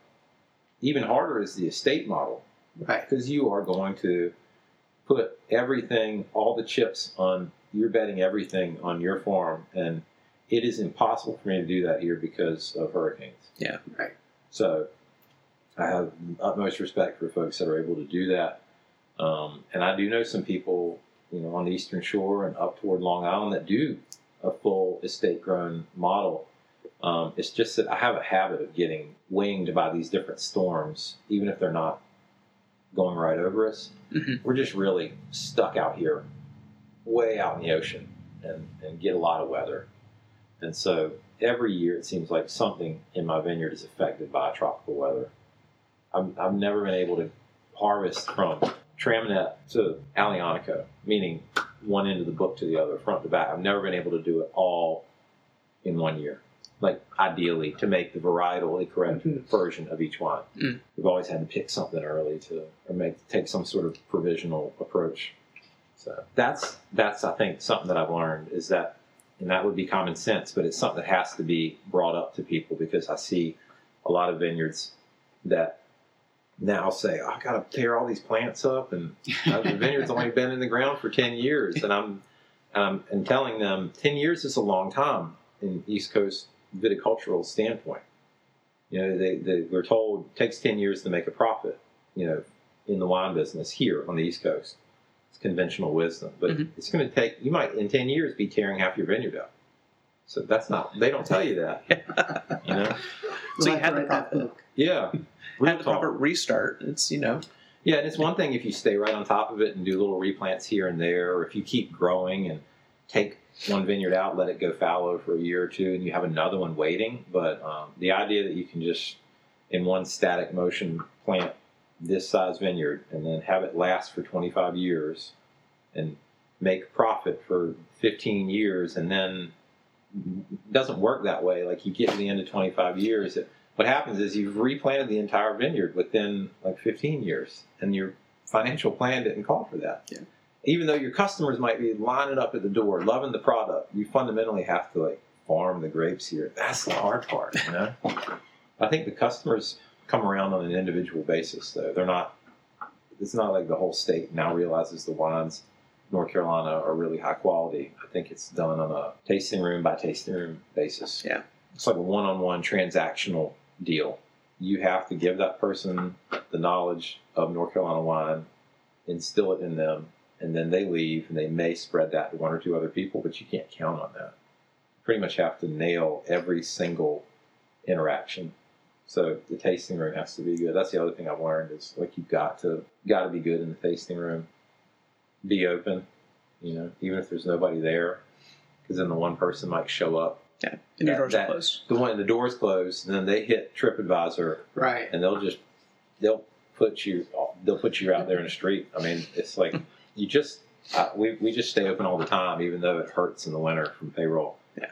S3: Even harder is the estate model
S4: Right.
S3: because you are going to put everything, all the chips on. You're betting everything on your farm, and it is impossible for me to do that here because of hurricanes.
S1: Yeah.
S4: Right.
S3: So I have utmost respect for folks that are able to do that, um, and I do know some people, you know, on the Eastern Shore and up toward Long Island that do a full estate grown model. Um, it's just that I have a habit of getting winged by these different storms, even if they're not going right over us.
S1: Mhm.
S3: We're just really stuck out here, way out in the ocean, and, and get a lot of weather. And so every year it seems like something in my vineyard is affected by tropical weather. I'm, I've never been able to harvest from Traminette to Aglianico, meaning one end of the book to the other, front to back. I've never been able to do it all in one year. like ideally to make the varietally correct
S4: Mhm.
S3: version of each wine.
S1: Mm.
S3: We've always had to pick something early to or make take some sort of provisional approach. So that's that's I think something that I've learned is that and that would be common sense, but it's something that has to be brought up to people because I see a lot of vineyards that now say, oh, I got to tear all these plants up, and uh, the vineyard's only been in the ground for ten years, and I'm um, and telling them ten years is a long time in East Coast viticultural standpoint. You know, they, they we're told it takes ten years to make a profit. You know, in the wine business here on the East Coast, it's conventional wisdom, but
S1: Mhm.
S3: it's going to take you might in ten years be tearing half your vineyard up. So that's not they don't tell you that. You know,
S1: So you
S4: have
S1: had the
S4: write that
S1: profit.
S4: book.
S3: yeah. Real
S1: Had the proper restart. It's you know
S3: Yeah, and it's one thing if you stay right on top of it and do little replants here and there, or if you keep growing and take one vineyard out, let it go fallow for a year or two, and you have another one waiting. But um, the idea that you can just, in one static motion, plant this size vineyard and then have it last for 25 years and make profit for 15 years and then it doesn't work that way. Like you get to the end of 25 years, it, what happens is you've replanted the entire vineyard within like 15 years, and your financial plan didn't call for that.
S1: Yeah.
S3: Even though your customers might be lining up at the door, loving the product, you fundamentally have to like farm the grapes here. That's the hard part, you know. I think the customers come around on an individual basis, though. They're not. It's not like the whole state now realizes the wines North Carolina are really high quality. I think it's done on a tasting room by tasting room basis.
S1: Yeah.
S3: It's like a one on one transactional deal. You have to give that person the knowledge of North Carolina wine, instill it in them, and then they leave and they may spread that to one or two other people, but you can't count on that. You pretty much have to nail every single interaction. So the tasting room has to be good. That's the other thing I've learned is like you've got to got to be good in the tasting room. Be open, you know, even if there's nobody there, because then the one person might show up.
S1: yeah. And your
S3: That-
S1: doors
S3: that-
S1: are closed.
S3: The one the doors closed, and then they hit TripAdvisor,
S4: Right.
S3: and they'll just they'll put you they'll put you out there in the street. I mean, it's like you just uh, we we just stay open all the time, even though it hurts in the winter from payroll.
S1: Yeah.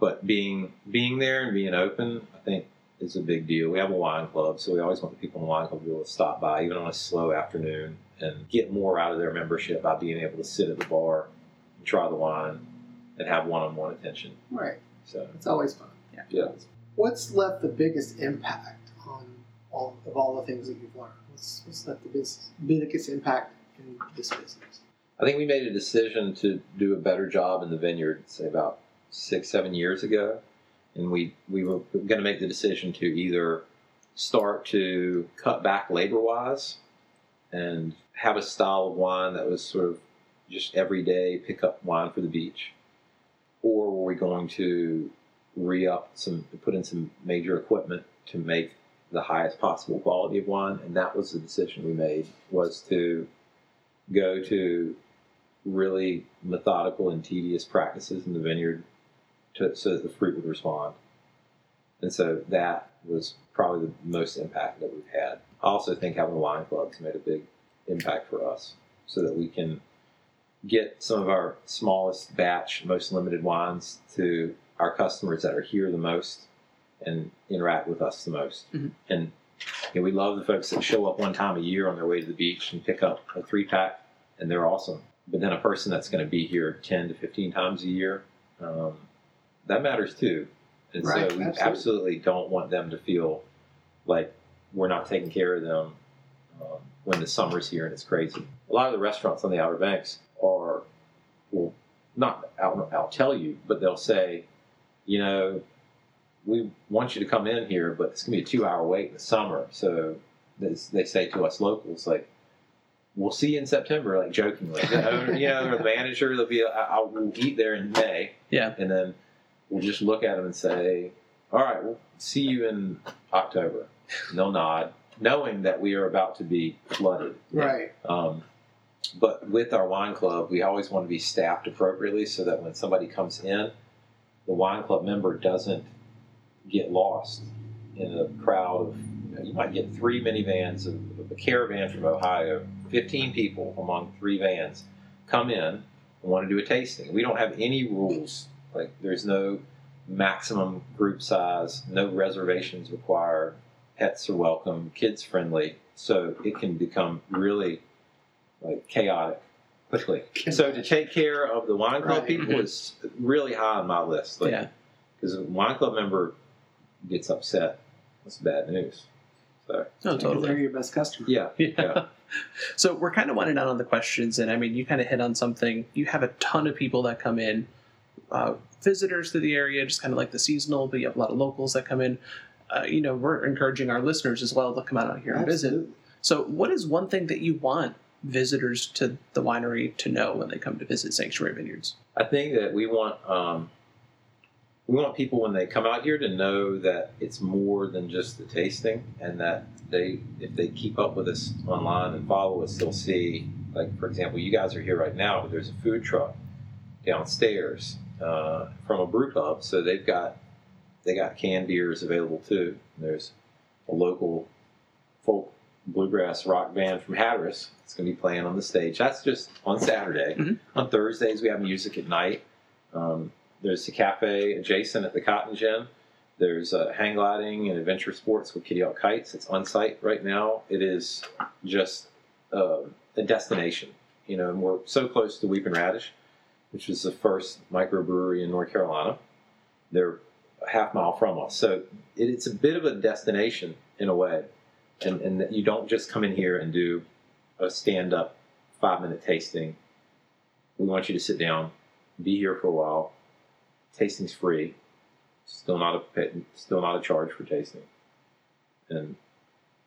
S3: But being being there and being open, I think, is a big deal. We have a wine club, so we always want the people in the wine club to be able to stop by, even on a slow afternoon, and get more out of their membership by being able to sit at the bar, and try the wine, and have one-on-one attention.
S4: Right.
S3: So
S4: It's always fun.
S3: yeah. Yeah.
S4: What's left the biggest impact on all of all the things that you've learned? What's, what's left the biggest, biggest impact in this business?
S3: I think we made a decision to do a better job in the vineyard, say about six, seven years ago, and we we were going to make the decision to either start to cut back labor wise and have a style of wine that was sort of just everyday pick up wine for the beach, or were we going to re up some, put in some major equipment to make the highest possible quality of wine, and that was the decision we made was to go to really methodical and tedious practices in the vineyard to, so that the fruit would respond. And so that was probably the most impact that we've had. I also think having a wine club has made a big impact for us so that we can get some of our smallest batch, most limited wines to our customers that are here the most and interact with us the most.
S1: Mhm.
S3: And you know, we love the folks that show up one time a year on their way to the beach and pick up a three pack, and they're awesome. But then a person that's going to be here 10 to 15 times a year, um, that matters too. And
S4: Right,
S3: so we
S4: absolutely.
S3: absolutely don't want them to feel like we're not taking care of them um, when the summer's here and it's crazy. A lot of the restaurants on the Outer Banks are, will not out, out tell you, but they'll say, you know, we want you to come in here, but it's going to be a two hour wait in the summer. So this, they say to us locals, like, we'll see you in September, like jokingly. The owner, you know, or the manager, they'll be, I, I will eat there in May.
S1: Yeah.
S3: And then we'll just look at them and say, all right, we'll see you in October. And they'll nod, knowing that we are about to be flooded.
S4: Right.
S3: Um, but with our wine club, we always want to be staffed appropriately so that when somebody comes in, the wine club member doesn't get lost in a crowd of. You, know, you might get three minivans of, of a caravan from Ohio, 15 people among three vans, come in and want to do a tasting. We don't have any rules. Like there's no maximum group size, no reservations required, pets are welcome, kids friendly, so it can become really like chaotic quickly. So to take care of the wine club
S4: Right.
S3: people is really high on my list. Like,
S1: yeah.
S3: because a wine club member gets upset, that's bad news. So
S1: No,
S4: Because They're your best customer.
S3: yeah,
S1: Yeah.
S3: Yeah.
S1: So we're kind of winding down on the questions, and I mean, you kind of hit on something. You have a ton of people that come in, uh, visitors to the area, just kind of like the seasonal, but you have a lot of locals that come in. Uh, you know, we're encouraging our listeners as well to come out here and visit. So, what is one thing that you want visitors to the winery to know when they come to visit Sanctuary Vineyards?
S3: I think that we want um, we want people when they come out here to know that it's more than just the tasting, and that they if they keep up with us online and follow us, they'll see like for example, you guys are here right now, but there's a food truck downstairs uh, from a brew pub, so they've got they got canned beers available too. There's a local folk bluegrass rock band from Hatteras. It's going to be playing on the stage. That's just on Saturday.
S1: Mhm.
S3: On Thursdays, we have music at night. Um, there's a cafe adjacent at the Cotton Gin. There's uh, hang gliding and adventure sports with Kitty Hawk Kites. It's on site right now. It is just uh, a destination. You know, and we're so close to Weeping Radish, which is the first microbrewery in North Carolina. They're a half mile from us, so it, it's a bit of a destination in a way, and and that you don't just come in here and do a stand up five minute tasting. We want you to sit down, be here for a while. Tasting's free. Still not a still not a charge for tasting, and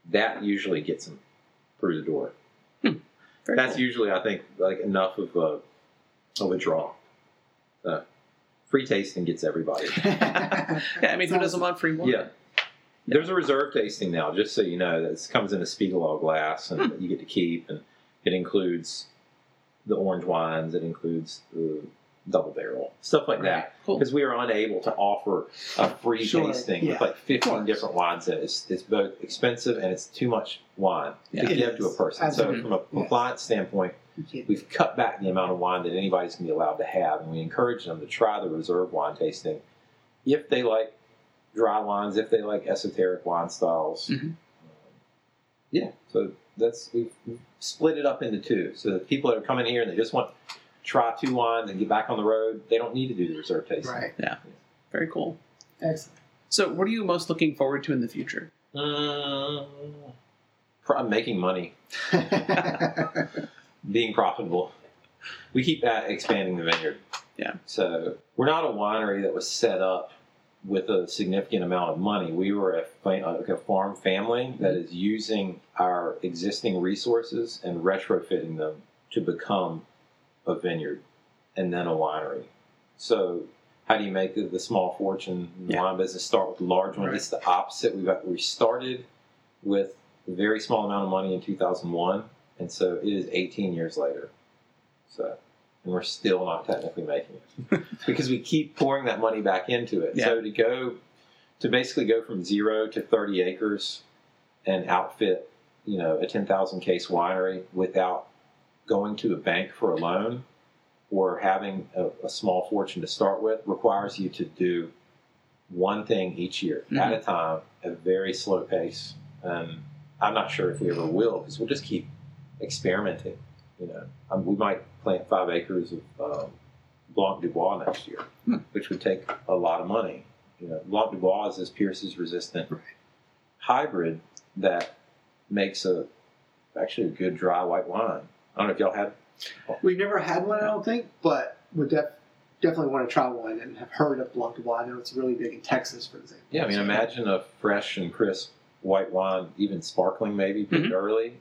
S3: that usually gets them through the door. Hmm.
S1: Very
S3: That's
S1: cool.
S3: usually, I think, like enough of a of a draw. Uh, free tasting gets everybody.
S1: yeah, I mean, who doesn't want free wine?
S3: Yeah. There's a reserve tasting now, just so you know. This comes in a Spiegelau glass, and
S1: Hmm.
S3: you get to keep, and it includes the orange wines. It includes the double barrel stuff like that.
S1: Cool.
S3: Because we are unable to offer a free
S4: Sure,
S3: tasting
S4: yeah,
S3: with like 15 different wines. That it's, it's both expensive and it's too much wine
S1: Yeah.
S3: to
S4: It
S3: give to a person.
S4: Absolutely.
S3: So from a compliance standpoint,
S4: You
S3: we've cut back the amount of wine that anybody's going to be allowed to have, and we encourage them to try the reserve wine tasting if they like dry wines, if they like esoteric wine styles.
S1: Mhm.
S3: Um, yeah, so that's we've, we've split it up into two, so that people that are coming here and they just want to try two wines and get back on the road, they don't need to do the reserve tasting.
S4: Right. Yeah.
S1: Very cool.
S4: Excellent.
S1: So, what are you most looking forward to in the future?
S3: I'm making money, being profitable. We keep that expanding the vineyard.
S1: Yeah.
S3: So we're not a winery that was set up with a significant amount of money. We were a, a farm family that is using our existing resources and retrofitting them to become a vineyard and then a winery. So how do you make the, the small fortune
S1: Yeah.
S3: wine business start with the large one?
S1: Right.
S3: It's the opposite. We got we started with a very small amount of money in 2001, and so it is 18 years later. So, and we're still not technically making it because we keep pouring that money back into it.
S1: Yeah.
S3: So to go to basically go from zero to 30 acres and outfit, you know, a 10,000 case winery without going to a bank for a loan or having a, a small fortune to start with requires you to do one thing each year at mm-hmm. a time at a very slow pace. And I'm not sure if we ever will because we'll just keep experimenting. You know, um, we might plant five acres of um, Blanc du Bois next year,
S1: Hmm.
S3: which would take a lot of money. You know, Blanc du Bois is this Pierce's resistant
S4: Right.
S3: hybrid that makes a actually a good dry white wine. I don't know if y'all had.
S4: We've never had one, I don't think, but we def- definitely want to try one and have heard of Blanc du Bois. I know it's really big in Texas, for example.
S3: Yeah, I mean, imagine a fresh and crisp white wine, even sparkling, maybe
S1: Mhm.
S3: early,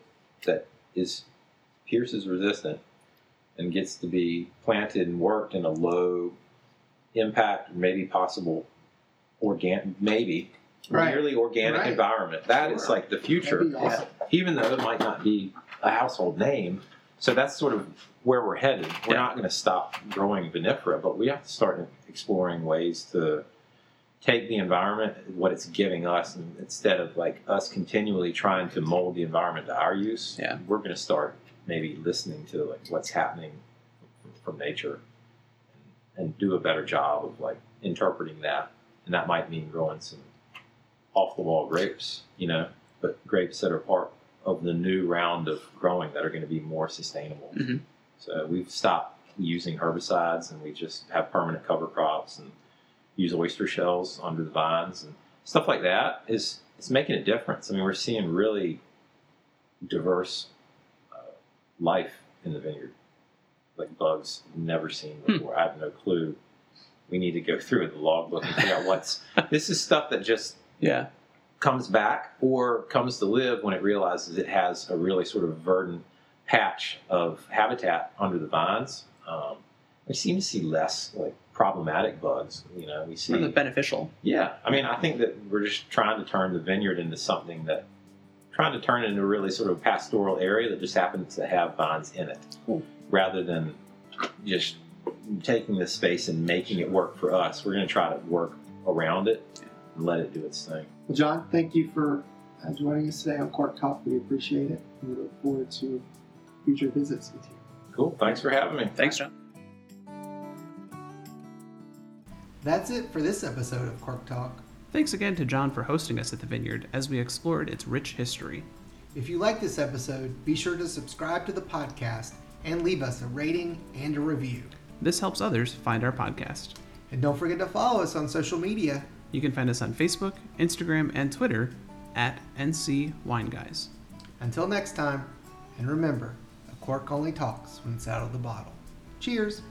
S3: that is Pierce's resistant and gets to be planted and worked in a low impact, maybe possible organic, maybe
S4: Right.
S3: nearly organic
S4: Right.
S3: environment. That is
S4: Sure.
S3: like the future.
S4: Awesome.
S3: Even though it might not be a household name. So that's sort of where we're headed. We're
S1: Yeah.
S3: not going to stop growing vinifera, but we have to start exploring ways to take the environment, what it's giving us, and instead of like us continually trying to mold the environment to our use,
S1: Yeah.
S3: we're going to start maybe listening to like what's happening from nature and do a better job of like interpreting that. And that might mean growing some off the wall grapes, you know, but grapes that are part of the new round of growing that are going to be more sustainable.
S1: Mhm.
S3: So we've stopped using herbicides and we just have permanent cover crops and use oyster shells under the vines and stuff like that is it's making a difference. I mean, we're seeing really diverse uh, life in the vineyard, like bugs never seen before. I have no clue. We need to go through the logbook and figure out what's. This is stuff that just
S1: Yeah.
S3: comes back or comes to live when it realizes it has a really sort of verdant patch of habitat under the vines. Um, we seem to see less like problematic bugs. You know, we see
S1: Or the beneficial.
S3: yeah, I mean, I think that we're just trying to turn the vineyard into something that, trying to turn it into a really sort of pastoral area that just happens to have vines in it,
S1: Cool.
S3: rather than just taking this space and making it work for us. We're going to try to work around it and let it do its thing.
S4: Well, John, thank you for uh, joining us today on Cork Talk. We appreciate it. We look forward to future visits with you.
S3: Cool. Thanks for having me.
S1: Thanks, John.
S2: That's it for this episode of Cork Talk.
S1: Thanks again to John for hosting us at the vineyard as we explored its rich history.
S2: If you like this episode, be sure to subscribe to the podcast and leave us a rating and a review.
S1: This helps others find our podcast.
S2: And don't forget to follow us on social media.
S1: You can find us on Facebook, Instagram, and Twitter at NC Wine Guys.
S2: Until next time, and remember, a cork only talks when it's out of the bottle. Cheers!